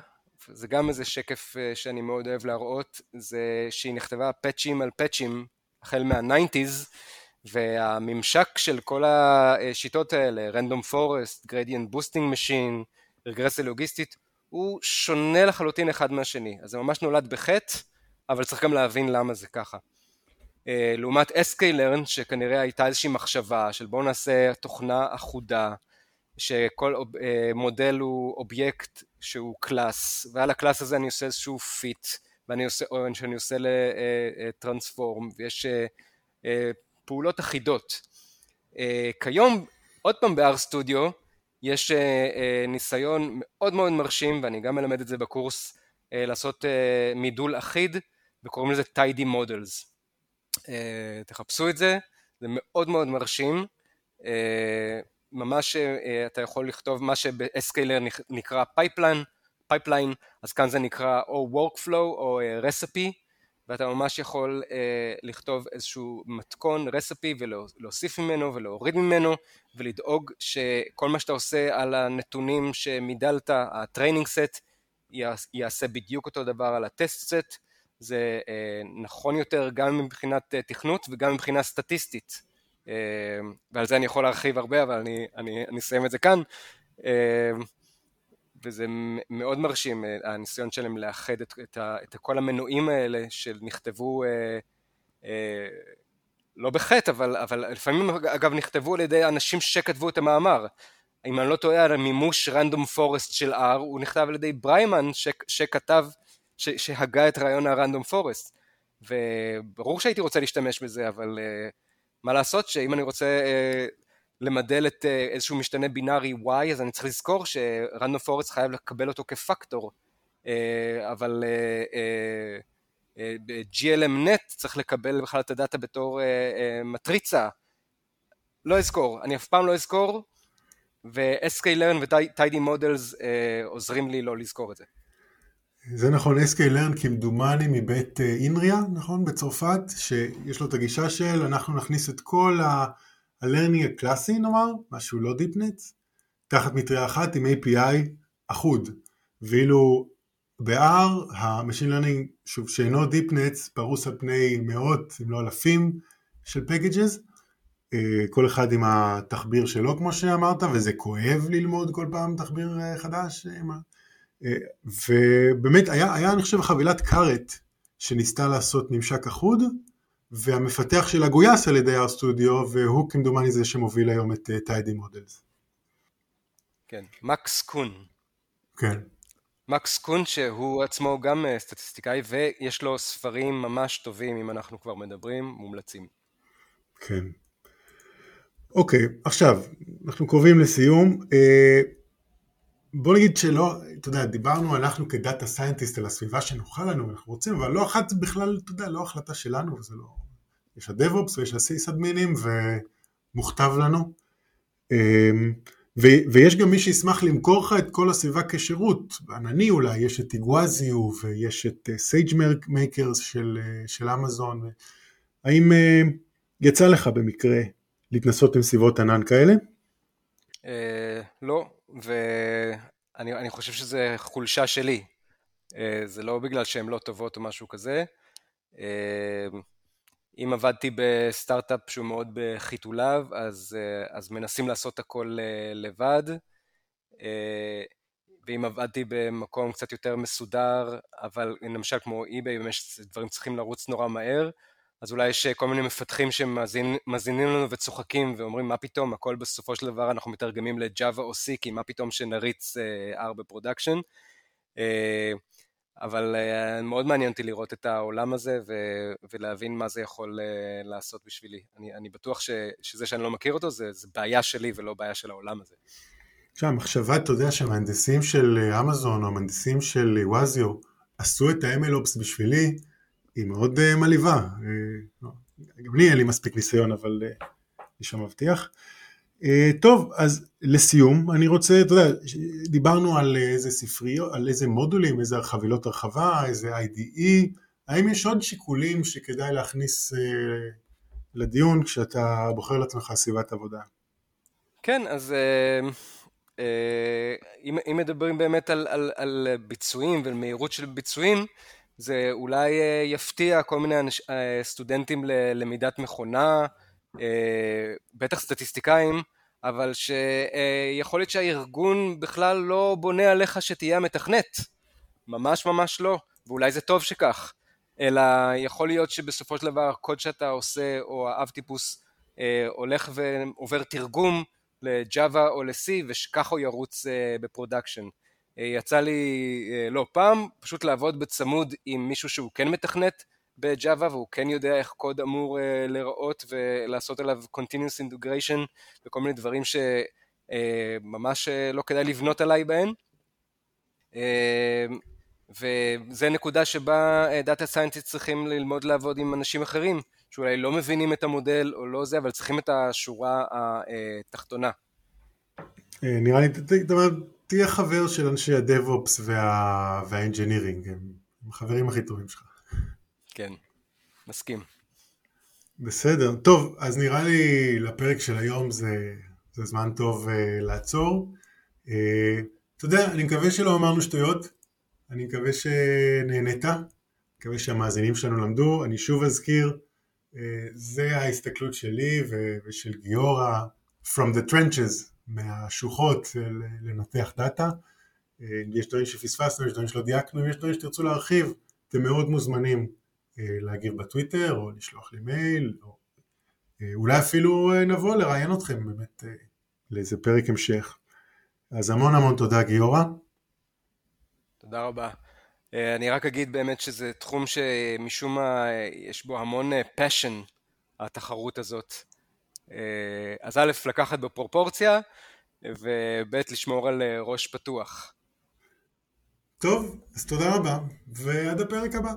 זה גם איזה שקף שאני מאוד אוהב להראות, זה שהיא נכתבה פאצ'ים על פאצ'ים החל מה-90's, והממשק של כל השיטות האלה, Random Forest, Gradient Boosting Machine, רגרסיה לוגיסטית, הוא שונה לחלוטין אחד מהשני. אז זה ממש נולד בחטא. אבל צריך גם להבין למה זה ככה. אה, לעומת SKLearn שכנראה הייתה איזושהי מחשבה של בואו נעשה תוכנה אחודה שכל אה, מודל הוא אובייקט שהוא class ועל ה class הזה אני עושה איזשהו fit ואני עושה, או שאני עושה ל transform אה, ויש פעולות אחידות. כיום עוד פעם ב-R Studio יש ניסיון מאוד מאוד מרשים ואני גם מלמד את זה בקורס לעשות מידול אחיד וקוראים לזה tidymodels. אה, תחפשו את זה, זה מאוד מאוד מרשים. אה, ממש אה, אתה יכול לכתוב מה שב-SKLearn נקרא pipeline, pipeline, אז כאן זה נקרא או workflow או recipe, ואתה ממש יכול לכתוב איזשהו מתכון recipe ולהוסיף ממנו ולהוריד ממנו ולדאוג שכל מה שאתה עושה על הנתונים שמידלת, ה training set, יעשה בדיוק אותו דבר על הטסט סט, זה נכון יותר גם מבחינת תכנות וגם מבחינה סטטיסטית. ועל זה אני יכול להרחיב הרבה, אבל אני, אני, אני אסיים את זה כאן. וזה מאוד מרשים, הניסיון שלהם לאחד את, את, ה, את כל המנועים האלה שנכתבו, אה, אה, לא בחטא, אבל, אבל לפעמים אגב נכתבו על ידי אנשים שכתבו את המאמר. אם אני לא טועה על המימוש רנדום פורסט של R, הוא נכתב על ידי בריימן ש, שכתב, ש, שהגה את רעיון הרנדום פורסט. וברור שהייתי רוצה להשתמש בזה, אבל uh, מה לעשות שאם אני רוצה uh, למדל את uh, איזשהו משתנה בינארי y, אז אני צריך לזכור שרנדום פורסט חייב לקבל אותו כפקטור. Uh, אבל uh, uh, uh, GLM-NET צריך לקבל בכלל את הדאטה בתור uh, uh, מטריצה. לא אזכור, אני אף פעם לא אזכור, ו-SK-Learn ו-Tidy Models uh, עוזרים לי לא לזכור את זה. זה נכון, SK-Learn כמדומני מבית אינריה, נכון? בצרפת, שיש לו את הגישה של אנחנו נכניס את כל ה-learning הקלאסי נאמר, משהו לא דיפנט, תחת מטריה אחת עם API אחוד, ואילו ב-R ה-Machine Learning, שוב, שאינו דיפנט, פרוס על פני מאות אם לא אלפים של packages, כל אחד עם התחביר שלו כמו שאמרת, וזה כואב ללמוד כל פעם תחביר חדש. ובאמת היה, היה אני חושב חבילת caret שניסתה לעשות ממשק אחוד, והמפתח שלה גויס על ידי RStudio, והוא כמדומני זה שמוביל היום את tidymodels. כן, מקס קון. כן. מקס קון שהוא עצמו גם סטטיסטיקאי ויש לו ספרים ממש טובים אם אנחנו כבר מדברים, מומלצים. כן. אוקיי, עכשיו, אנחנו קרובים לסיום. אה, בוא נגיד שלא, אתה יודע, דיברנו אנחנו כ data scientist על הסביבה שנוחה לנו, אנחנו רוצים, אבל לא אחת בכלל, אתה יודע, לא החלטה שלנו, וזה לא... יש ה-DevOps ויש ה-sysadmin ים ומוכתב לנו. אה, ו- ויש גם מי שישמח למכור לך את כל הסביבה כשירות, ענני אולי, יש את Iguazio ויש את Sage Makers של, של אמזון. האם יצא לך במקרה להתנסות עם סביבות ענן כאלה? אה, לא, ואני חושב שזה חולשה שלי. אה, זה לא בגלל שהן לא טובות או משהו כזה. אה, אם עבדתי בסטארט-אפ שהוא מאוד בחיתוליו, אז, אז מנסים לעשות הכל לבד. ואם עבדתי במקום קצת יותר מסודר, אבל למשל כמו eBay, באמת דברים צריכים לרוץ נורא מהר, אז אולי יש כל מיני מפתחים שמאזינים לנו וצוחקים ואומרים מה פתאום, הכל בסופו של דבר אנחנו מתרגמים ל Java או C, כי מה פתאום שנריץ R ב production. אבל מאוד מעניין אותי לראות את העולם הזה ו- ולהבין מה זה יכול לעשות בשבילי. אני, אני בטוח ש- שזה שאני לא מכיר אותו זה, זה בעיה שלי ולא בעיה של העולם הזה. עכשיו, המחשבה, אתה יודע שהמהנדסים של אמזון או המהנדסים של וואזיו עשו את ה-MLOps בשבילי, היא מאוד uh, מלאיבה. Uh, גם לי אין לי מספיק ניסיון, אבל uh, אני שם מבטיח. Uh, טוב, אז לסיום, אני רוצה, אתה יודע, דיברנו על איזה ספריות, על איזה מודולים, איזה חבילות הרחבה, איזה IDE, האם יש עוד שיקולים שכדאי להכניס uh, לדיון כשאתה בוחר לעצמך סביבת עבודה? כן, אז uh, uh, אם, אם מדברים באמת על, על, על ביצועים ועל מהירות של ביצועים, זה אולי אה, יפתיע כל מיני אנש, אה, סטודנטים ללמידת מכונה, אה, בטח סטטיסטיקאים, אבל שיכול להיות שהארגון בכלל לא בונה עליך שתהיה המתכנת, ממש ממש לא, ואולי זה טוב שכך, אלא יכול להיות שבסופו של דבר הקוד שאתה עושה או האב טיפוס הולך ועובר תרגום ל Java או ל-C וככה הוא ירוץ ב production. יצא לי אה, לא פעם פשוט לעבוד בצמוד עם מישהו שהוא כן מתכנת ב Java והוא כן יודע איך קוד אמור אה, להיראות ולעשות עליו continuous integration וכל מיני דברים שממש אה, לא כדאי לבנות עליי בהן. וזה נקודה שבה data scientist צריכים ללמוד לעבוד עם אנשים אחרים שאולי לא מבינים את המודל או לא זה אבל צריכים את השורה התחתונה. נראה לי, תהיה חבר של אנשי הדב-אופס וה... והאנג'ינירינג, הם, הם החברים הכי טובים שלך. כן, מסכים. בסדר, טוב, אז נראה לי לפרק של היום זה, זה זמן טוב uh, לעצור. Uh, אתה יודע, אני מקווה שלא אמרנו שטויות, אני מקווה שנהנית, מקווה שהמאזינים שלנו למדו, אני שוב אזכיר, uh, זה ההסתכלות שלי ו- ושל גיורא, From the trenches, מהשוחות לנתח דאטה. יש דברים שפספסנו, יש דברים שלא דייקנו, יש דברים שתרצו להרחיב, אתם מאוד מוזמנים להגיב בטוויטר או לשלוח לי מייל, או אולי אפילו נבוא לראיין אתכם באמת לאיזה פרק המשך. אז המון המון תודה גיורא. תודה רבה. אני רק אגיד באמת שזה תחום שמשום מה יש בו המון passion, התחרות הזאת. אז א', לקחת בפרופורציה, וב', לשמור על ראש פתוח. טוב, אז תודה רבה, ועד הפרק הבא.